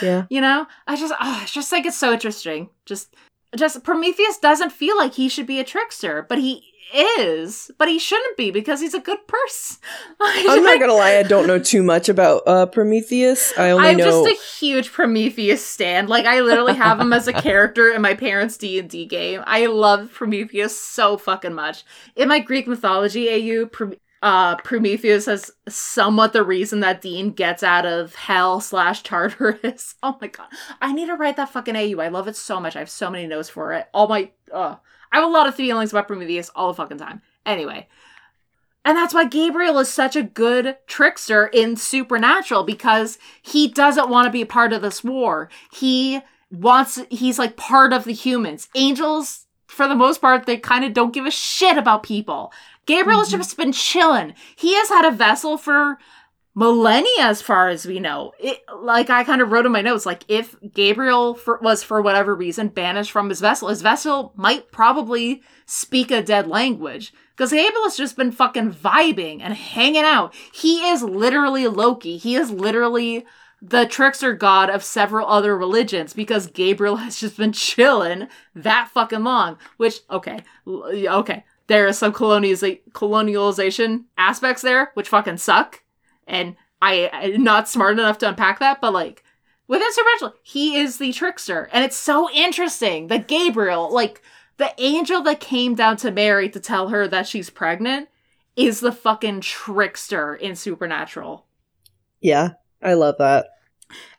yeah you know i just oh, it's just like it's so interesting just just prometheus doesn't feel like he should be a trickster but he is but he shouldn't be because he's a good person i'm not gonna lie i don't know too much about uh prometheus i only I'm know just a huge Prometheus stand. Like I literally have him as a character in my parents' D and D game. I love Prometheus so fucking much. In my Greek mythology AU, Pro- uh, Prometheus is somewhat the reason that Dean gets out of hell slash Tartarus. Oh my god, I need to write that fucking AU. I love it so much. I have so many notes for it. All my, uh, I have a lot of feelings about Prometheus all the fucking time. Anyway. And that's why Gabriel is such a good trickster in Supernatural because he doesn't want to be a part of this war. He wants, he's like part of the humans. Angels, for the most part, they kind of don't give a shit about people. Gabriel's Mhm. just been chilling. He has had a vessel for millennia, as far as we know. It, like I kind of wrote in my notes, like if Gabriel for, was for whatever reason banished from his vessel, his vessel might probably speak a dead language. Because Gabriel has just been fucking vibing and hanging out. He is literally Loki. He is literally the trickster god of several other religions because Gabriel has just been chilling that fucking long. Which, okay, okay. There is some colonializa- colonialization aspects there, which fucking suck. And I, I'm not smart enough to unpack that, but like, within Supernatural, he is the trickster. And it's so interesting that Gabriel, like, the angel that came down to Mary to tell her that she's pregnant is the fucking trickster in Supernatural. yeah i love that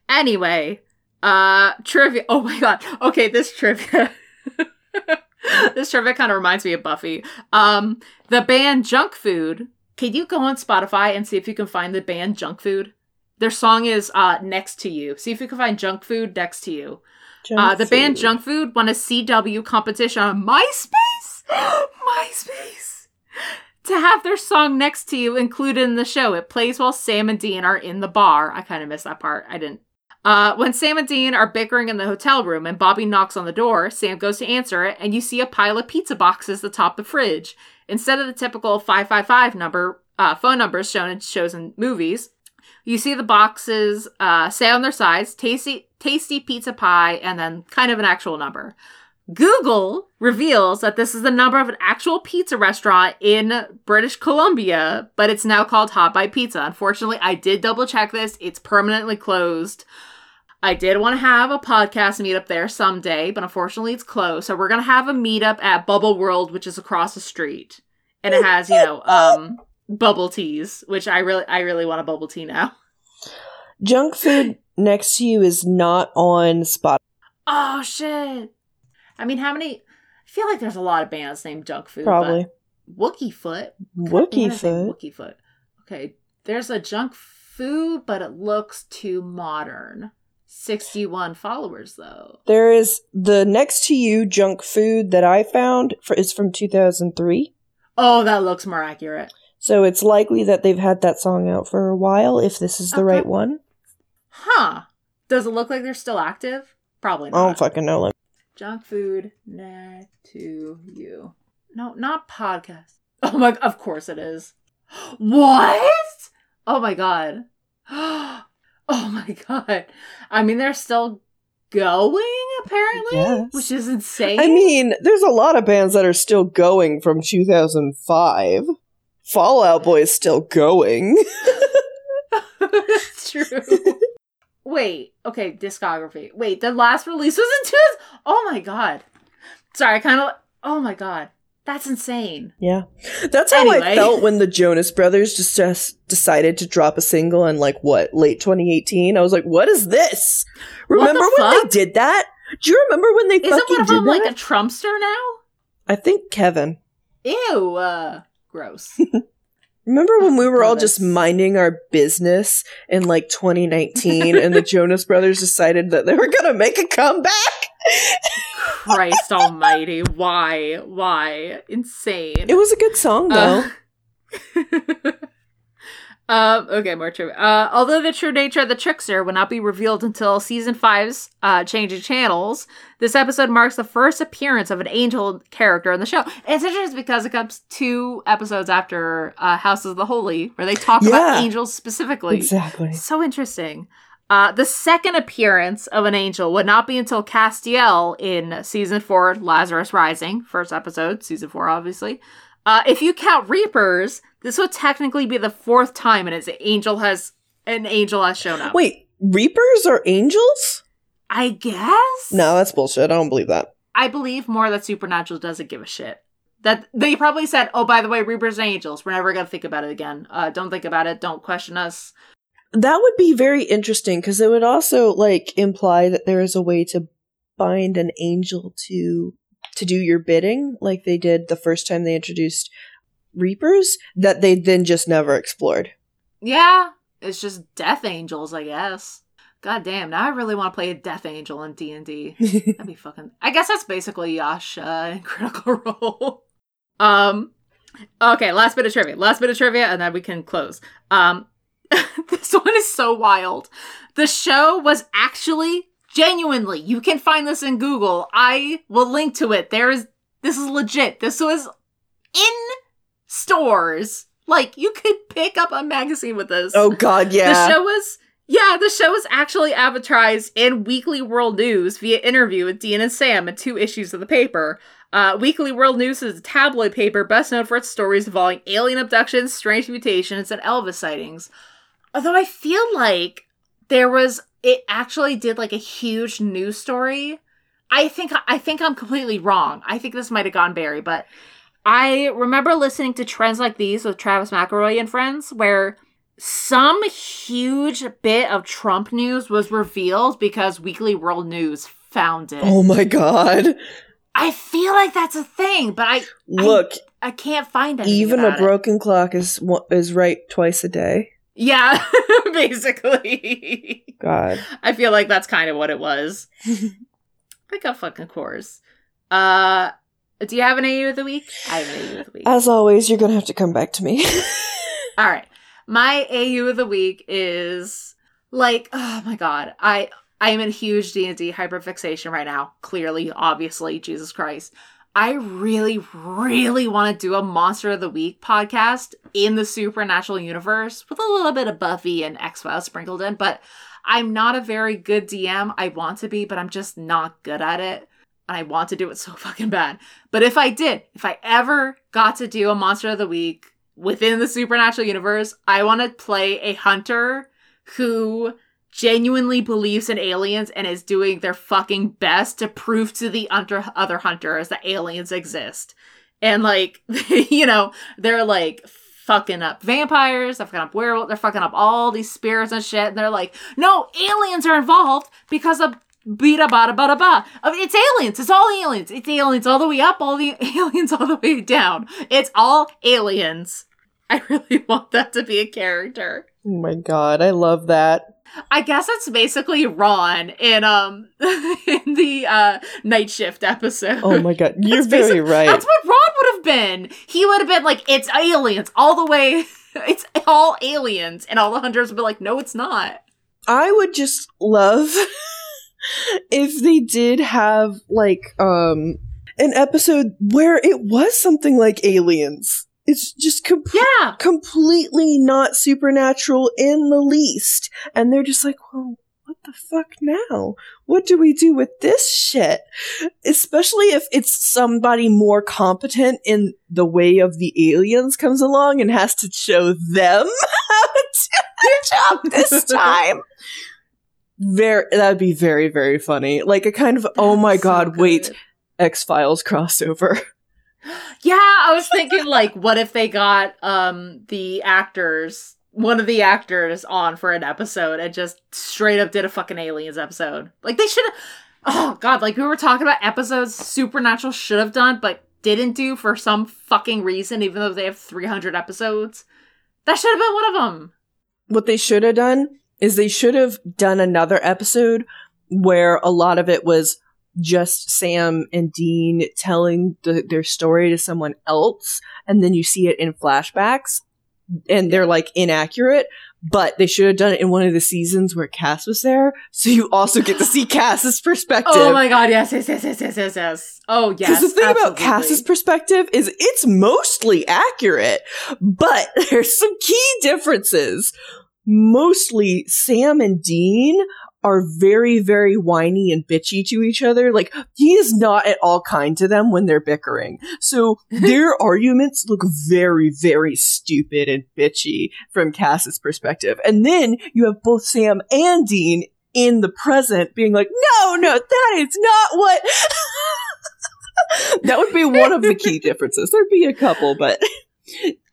Anyway, uh trivia. Oh my god. Okay, this trivia. this trivia kind of reminds me of Buffy. Um the band Junk Food. Can you go on Spotify and see if you can find the band Junk Food? Their song is uh Next to You. See if you can find Junk Food Next to You. Uh, the band Junk Food won a CW competition on MySpace. MySpace. To have their song Next to You included in the show. It plays while Sam and Dean are in the bar. I kind of missed that part. I didn't. Uh, when Sam and Dean are bickering in the hotel room and Bobby knocks on the door, Sam goes to answer it, and you see a pile of pizza boxes atop the fridge. Instead of the typical 555 number, uh, phone numbers shown in shows and movies, you see the boxes uh, say on their sides, tasty, tasty pizza pie, and then kind of an actual number. Google reveals that this is the number of an actual pizza restaurant in British Columbia, but it's now called Hot Bite Pizza. Unfortunately, I did double check this. It's permanently closed. I did want to have a podcast meetup there someday, but unfortunately it's closed. So we're going to have a meetup at Bubble World, which is across the street. And it has, you know, um bubble teas, which I really I really want a bubble tea now. junk food next to you is not on spot Oh shit. I mean, how many I feel like there's a lot of bands named Junk Food. probably Wookie Foot. wookie Band is named foot Wookie Foot. Okay. There's a Junk Food, but it looks too modern. 61 followers though. there is the next to you junk food that i found for, is from 2003 Oh, that looks more accurate. so it's likely that they've had that song out for a while if this is the Okay. right one Huh. Does it look like they're still active? Probably not. i don't fucking know Junk food next to you. No, not podcast. Oh my, of course it is. What? Oh my god. Oh Oh my god. I mean, they're still going, apparently, Yes. which is insane. I mean, there's a lot of bands that are still going from 2005. Fall Out Boy is still going. That's true. Wait, okay, discography. Wait, the last release was in two. Oh my god. Sorry, I kind of. Oh my god, that's insane. Yeah. That's how I felt when the Jonas Brothers just, just decided to drop a single in like what, late 2018? I was like, what is this? What the Remember when fuck? they did that? Do you remember when they Isn't fucking one of them like a Trumpster now? I think Kevin. Ew, uh, gross. Remember when we were all just minding our business in like 2019 and the Jonas Brothers decided that they were going to make a comeback? Christ Almighty, why, why, insane. It was a good song though. Uh, um, okay, more trivia. Uh, although the true nature of the trickster would not be revealed until season five's uh, changing channels, this episode marks the first appearance of an angel character in the show. And it's interesting because it comes two episodes after uh, House of the Holy, where they talk Yeah. about angels specifically. exactly. So interesting. Uh, the second appearance of an angel would not be until Castiel in season four, Lazarus Rising, first episode, season four, obviously. Uh, if you count Reapers, this would technically be the fourth time an angel has an angel has shown up. Wait, Reapers are angels? I guess. No, that's bullshit. I don't believe that. I believe more that Supernatural doesn't give a shit. That they probably said, "Oh, by the way, Reapers and angels. We're never gonna think about it again. Uh, don't think about it. Don't question us." That would be very interesting because it would also like imply that there is a way to bind an angel to to do your bidding, like they did the first time they introduced Reapers, that they then just never explored. Yeah, it's just death angels, I guess. God damn, now I really want to play a death angel in D and D. That'd be fucking. I guess that's basically Yasha in Critical Role. um, okay, last bit of trivia. Last bit of trivia, and then we can close. Um, this one is so wild. The show was actually genuinely. You can find this in Google. I will link to it. There is. This is legit. This was in stores. Like you could pick up a magazine with this. oh God, yeah. The show was yeah, the show was actually advertised in Weekly World News via interview with Dean and Sam in two issues of the paper. Uh, Weekly World News is a tabloid paper best known for its stories involving alien abductions, strange mutations, and Elvis sightings. Although I feel like there was it actually did like a huge news story. I think I think I'm completely wrong. I think this might have gone Barry, but I remember listening to Trends Like These with Travis McElroy and friends, where some huge bit of Trump news was revealed because Weekly World News found it. oh my God. I feel like that's a thing, but I Look, I can't find anything. even a about it. broken clock is is right twice a day. Yeah, basically. God. I feel like that's kind of what it was. like a fucking course. Uh, do you have an AU of the week? I have an AU of the week. As always, you're gonna have to come back to me. All right. My AU of the week is like, oh my god. I I am in huge D&D hyperfixation right now. Clearly, obviously, Jesus Christ. I really really want to do a Monster of the Week podcast in the supernatural universe with a little bit of Buffy and X-Files sprinkled in, but I'm not a very good DM. I want to be, but I'm just not good at it. And I want to do it so fucking bad. But if I did, if I ever got to do a Monster of the Week within the supernatural universe, I want to play a hunter who genuinely believes in aliens and is doing their fucking best to prove to the under- other hunters that aliens exist. And like, you know, they're like fucking up vampires, they're fucking up werewolves, they're fucking up all these spirits and shit. And they're like, no, aliens are involved because of Bida bada bada ba. It's aliens. It's all aliens. It's aliens all the way up, all the aliens all the way down. It's all aliens. I really want that to be a character. oh my God, I love that. I guess that's basically Ron in um in the uh night shift episode. Oh my God, you're very right. That's what Ron would have been. He would have been like, it's aliens all the way. It's all aliens, and all the hunters would be like, no, it's not. I would just love if they did have like um an episode where it was something like aliens. It's just com- Yeah. completely not supernatural in the least. And they're just like, well, what the fuck now? What do we do with this shit? Especially if it's somebody more competent in the way of the aliens comes along and has to show them how to do their job this time. Very, that'd be very, very funny. Like a kind of, oh my So god, wait. X Files crossover. Yeah, I was thinking like what if they got um the actors one of the actors on for an episode and just straight up did a fucking aliens episode. Like they should have Oh god, like we were talking about episodes Supernatural should have done but didn't do for some fucking reason even though they have 300 episodes. That should have been one of them. what they should have done is they should have done another episode where a lot of it was just Sam and Dean telling the, their story to someone else, and then you see it in flashbacks, and they're like inaccurate. But they should have done it in one of the seasons where Cass was there, so you also get to see Cass's perspective. Oh my god, yes, yes, yes, yes, yes, yes, yes. Oh yes. Because the thing about. Cass's perspective is it's mostly accurate, but there's some key differences. Mostly Sam and Dean are very, very whiny and bitchy to each other. Like, he is not at all kind to them when they're bickering. So their arguments look very, very stupid and bitchy from Cass's perspective. And then you have both Sam and Dean in the present being like, no, no, that is not what. that would be one of the key differences. There'd be a couple, but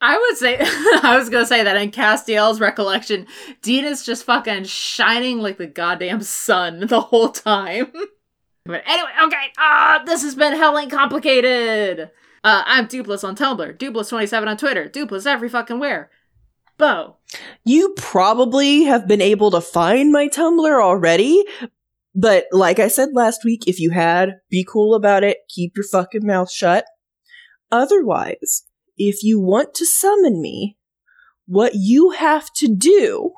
I would say I was gonna say that in Castiel's recollection, Dean is just fucking shining like the goddamn sun the whole time. but anyway, okay, ah, this has been hell ain't complicated. Uh, I'm Dupless on Tumblr, Dupless27 on Twitter, Dupless every fucking where. Bo. you probably have been able to find my Tumblr already. But like I said last week, if you had, be cool about it. Keep your fucking mouth shut. Otherwise, if you want to summon me, what you have to do.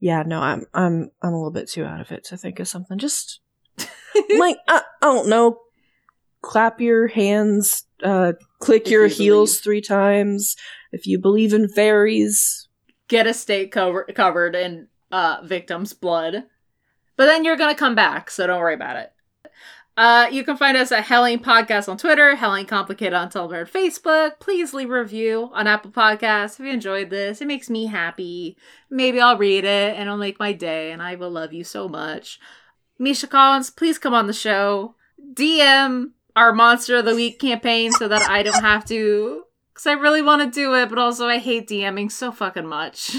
Yeah, no, I'm I'm I'm a little bit too out of it to think of something. Just like I, I don't know, clap your hands, uh, click If your you heels three times. If you believe in fairies, Get a state cover- covered in uh, victim's blood. But then you're gonna come back, so don't worry about it. Uh, you can find us at Helling Podcast on Twitter, Helling Complicated on Tumblr and Facebook. Please leave a review on Apple Podcasts if you enjoyed this. It makes me happy. Maybe I'll read it and it'll make my day, and I will love you so much. Misha Collins, please come on the show. DM our Monster of the Week campaign so that I don't have to. Because I really want to do it, but also I hate DMing so fucking much.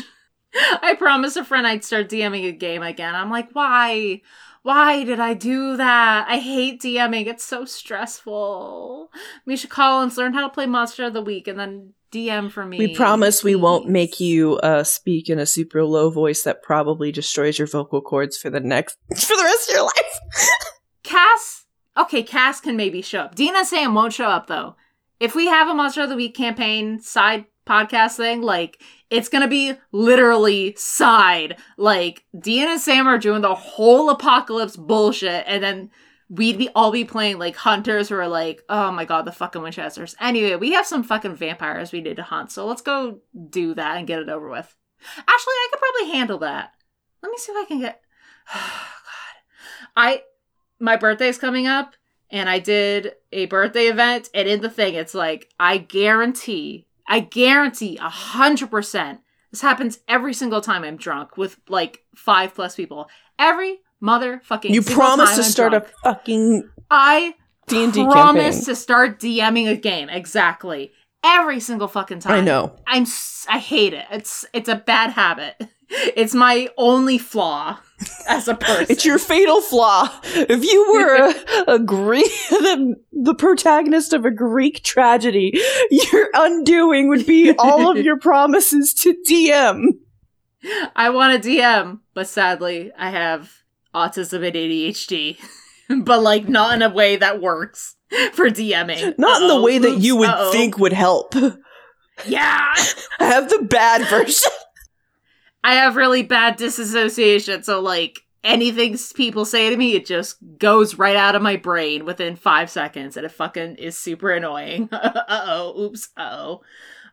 I promised a friend I'd start DMing a game again. I'm like, why? Why did I do that? I hate DMing. It's so stressful. Misha Collins, learn how to play Monster of the Week and then DM for me. We promise we won't make you uh, speak in a super low voice that probably destroys your vocal cords for the next for the rest of your life. Cass. Okay, Cass can maybe show up. Dina Sam won't show up though. If we have a Monster of the Week campaign side podcast thing, like it's gonna be literally side. Like Dean and Sam are doing the whole apocalypse bullshit, and then we'd be all be playing like hunters who are like, oh my god, the fucking Winchesters. Anyway, we have some fucking vampires we need to hunt, so let's go do that and get it over with. Actually, I could probably handle that. Let me see if I can get. I my birthday's coming up and I did a birthday event and in the thing it's like I guarantee I guarantee a hundred percent this happens every single time I'm drunk with like five plus people. Every motherfucking You promise to I'm start drunk, a fucking I D and D promise campaign. to start DMing a game exactly every single fucking time. I know. I'm I hate it. It's it's a bad habit. It's my only flaw as a person. It's your fatal flaw. If you were a, a Greek, the, the protagonist of a Greek tragedy, your undoing would be all of your promises to DM. I want a DM, but sadly, I have autism and ADHD. but like not in a way that works for DMing. Not in the Uh-oh. way that you would uh-oh. think would help. Yeah. I have the bad version. I have really bad disassociation, so like anything people say to me, it just goes right out of my brain within five seconds, and it fucking is super annoying. uh oh, oops, oh.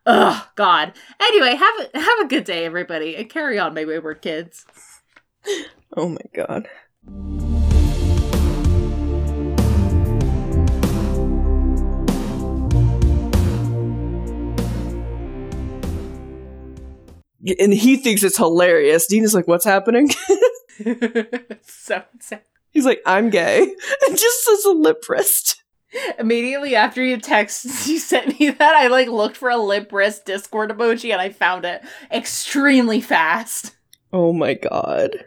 Ugh, God. Anyway, have a, have a good day, everybody, and carry on, my wayward kids. Oh my god. And he thinks it's hilarious. Dean is like, "What's happening?" so sad. He's like, "I'm gay," and just says a lip wrist. Immediately after you text, you sent me that. I like looked for a lip wrist Discord emoji and I found it extremely fast. Oh my god.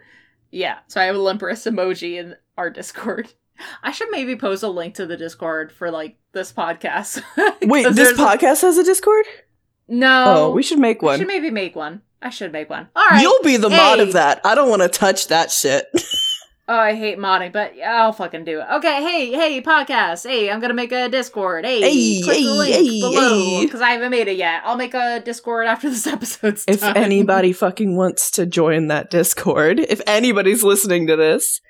Yeah, so I have a limp wrist emoji in our Discord. I should maybe post a link to the Discord for like this podcast. Wait, this there's a- podcast has a Discord? no. Oh, we should make one. should maybe make one. I should make one. All right. You'll be the mod of that. I don't want to touch that shit. Oh, I hate modding, but I'll fucking do it. Okay, hey, hey, podcast. Hey, I'm gonna make a Discord. Hey, Hey, click the link hey, below hey. because I haven't made it yet. I'll make a Discord after this episode's if done. anybody fucking wants to join that Discord, if anybody's listening to this,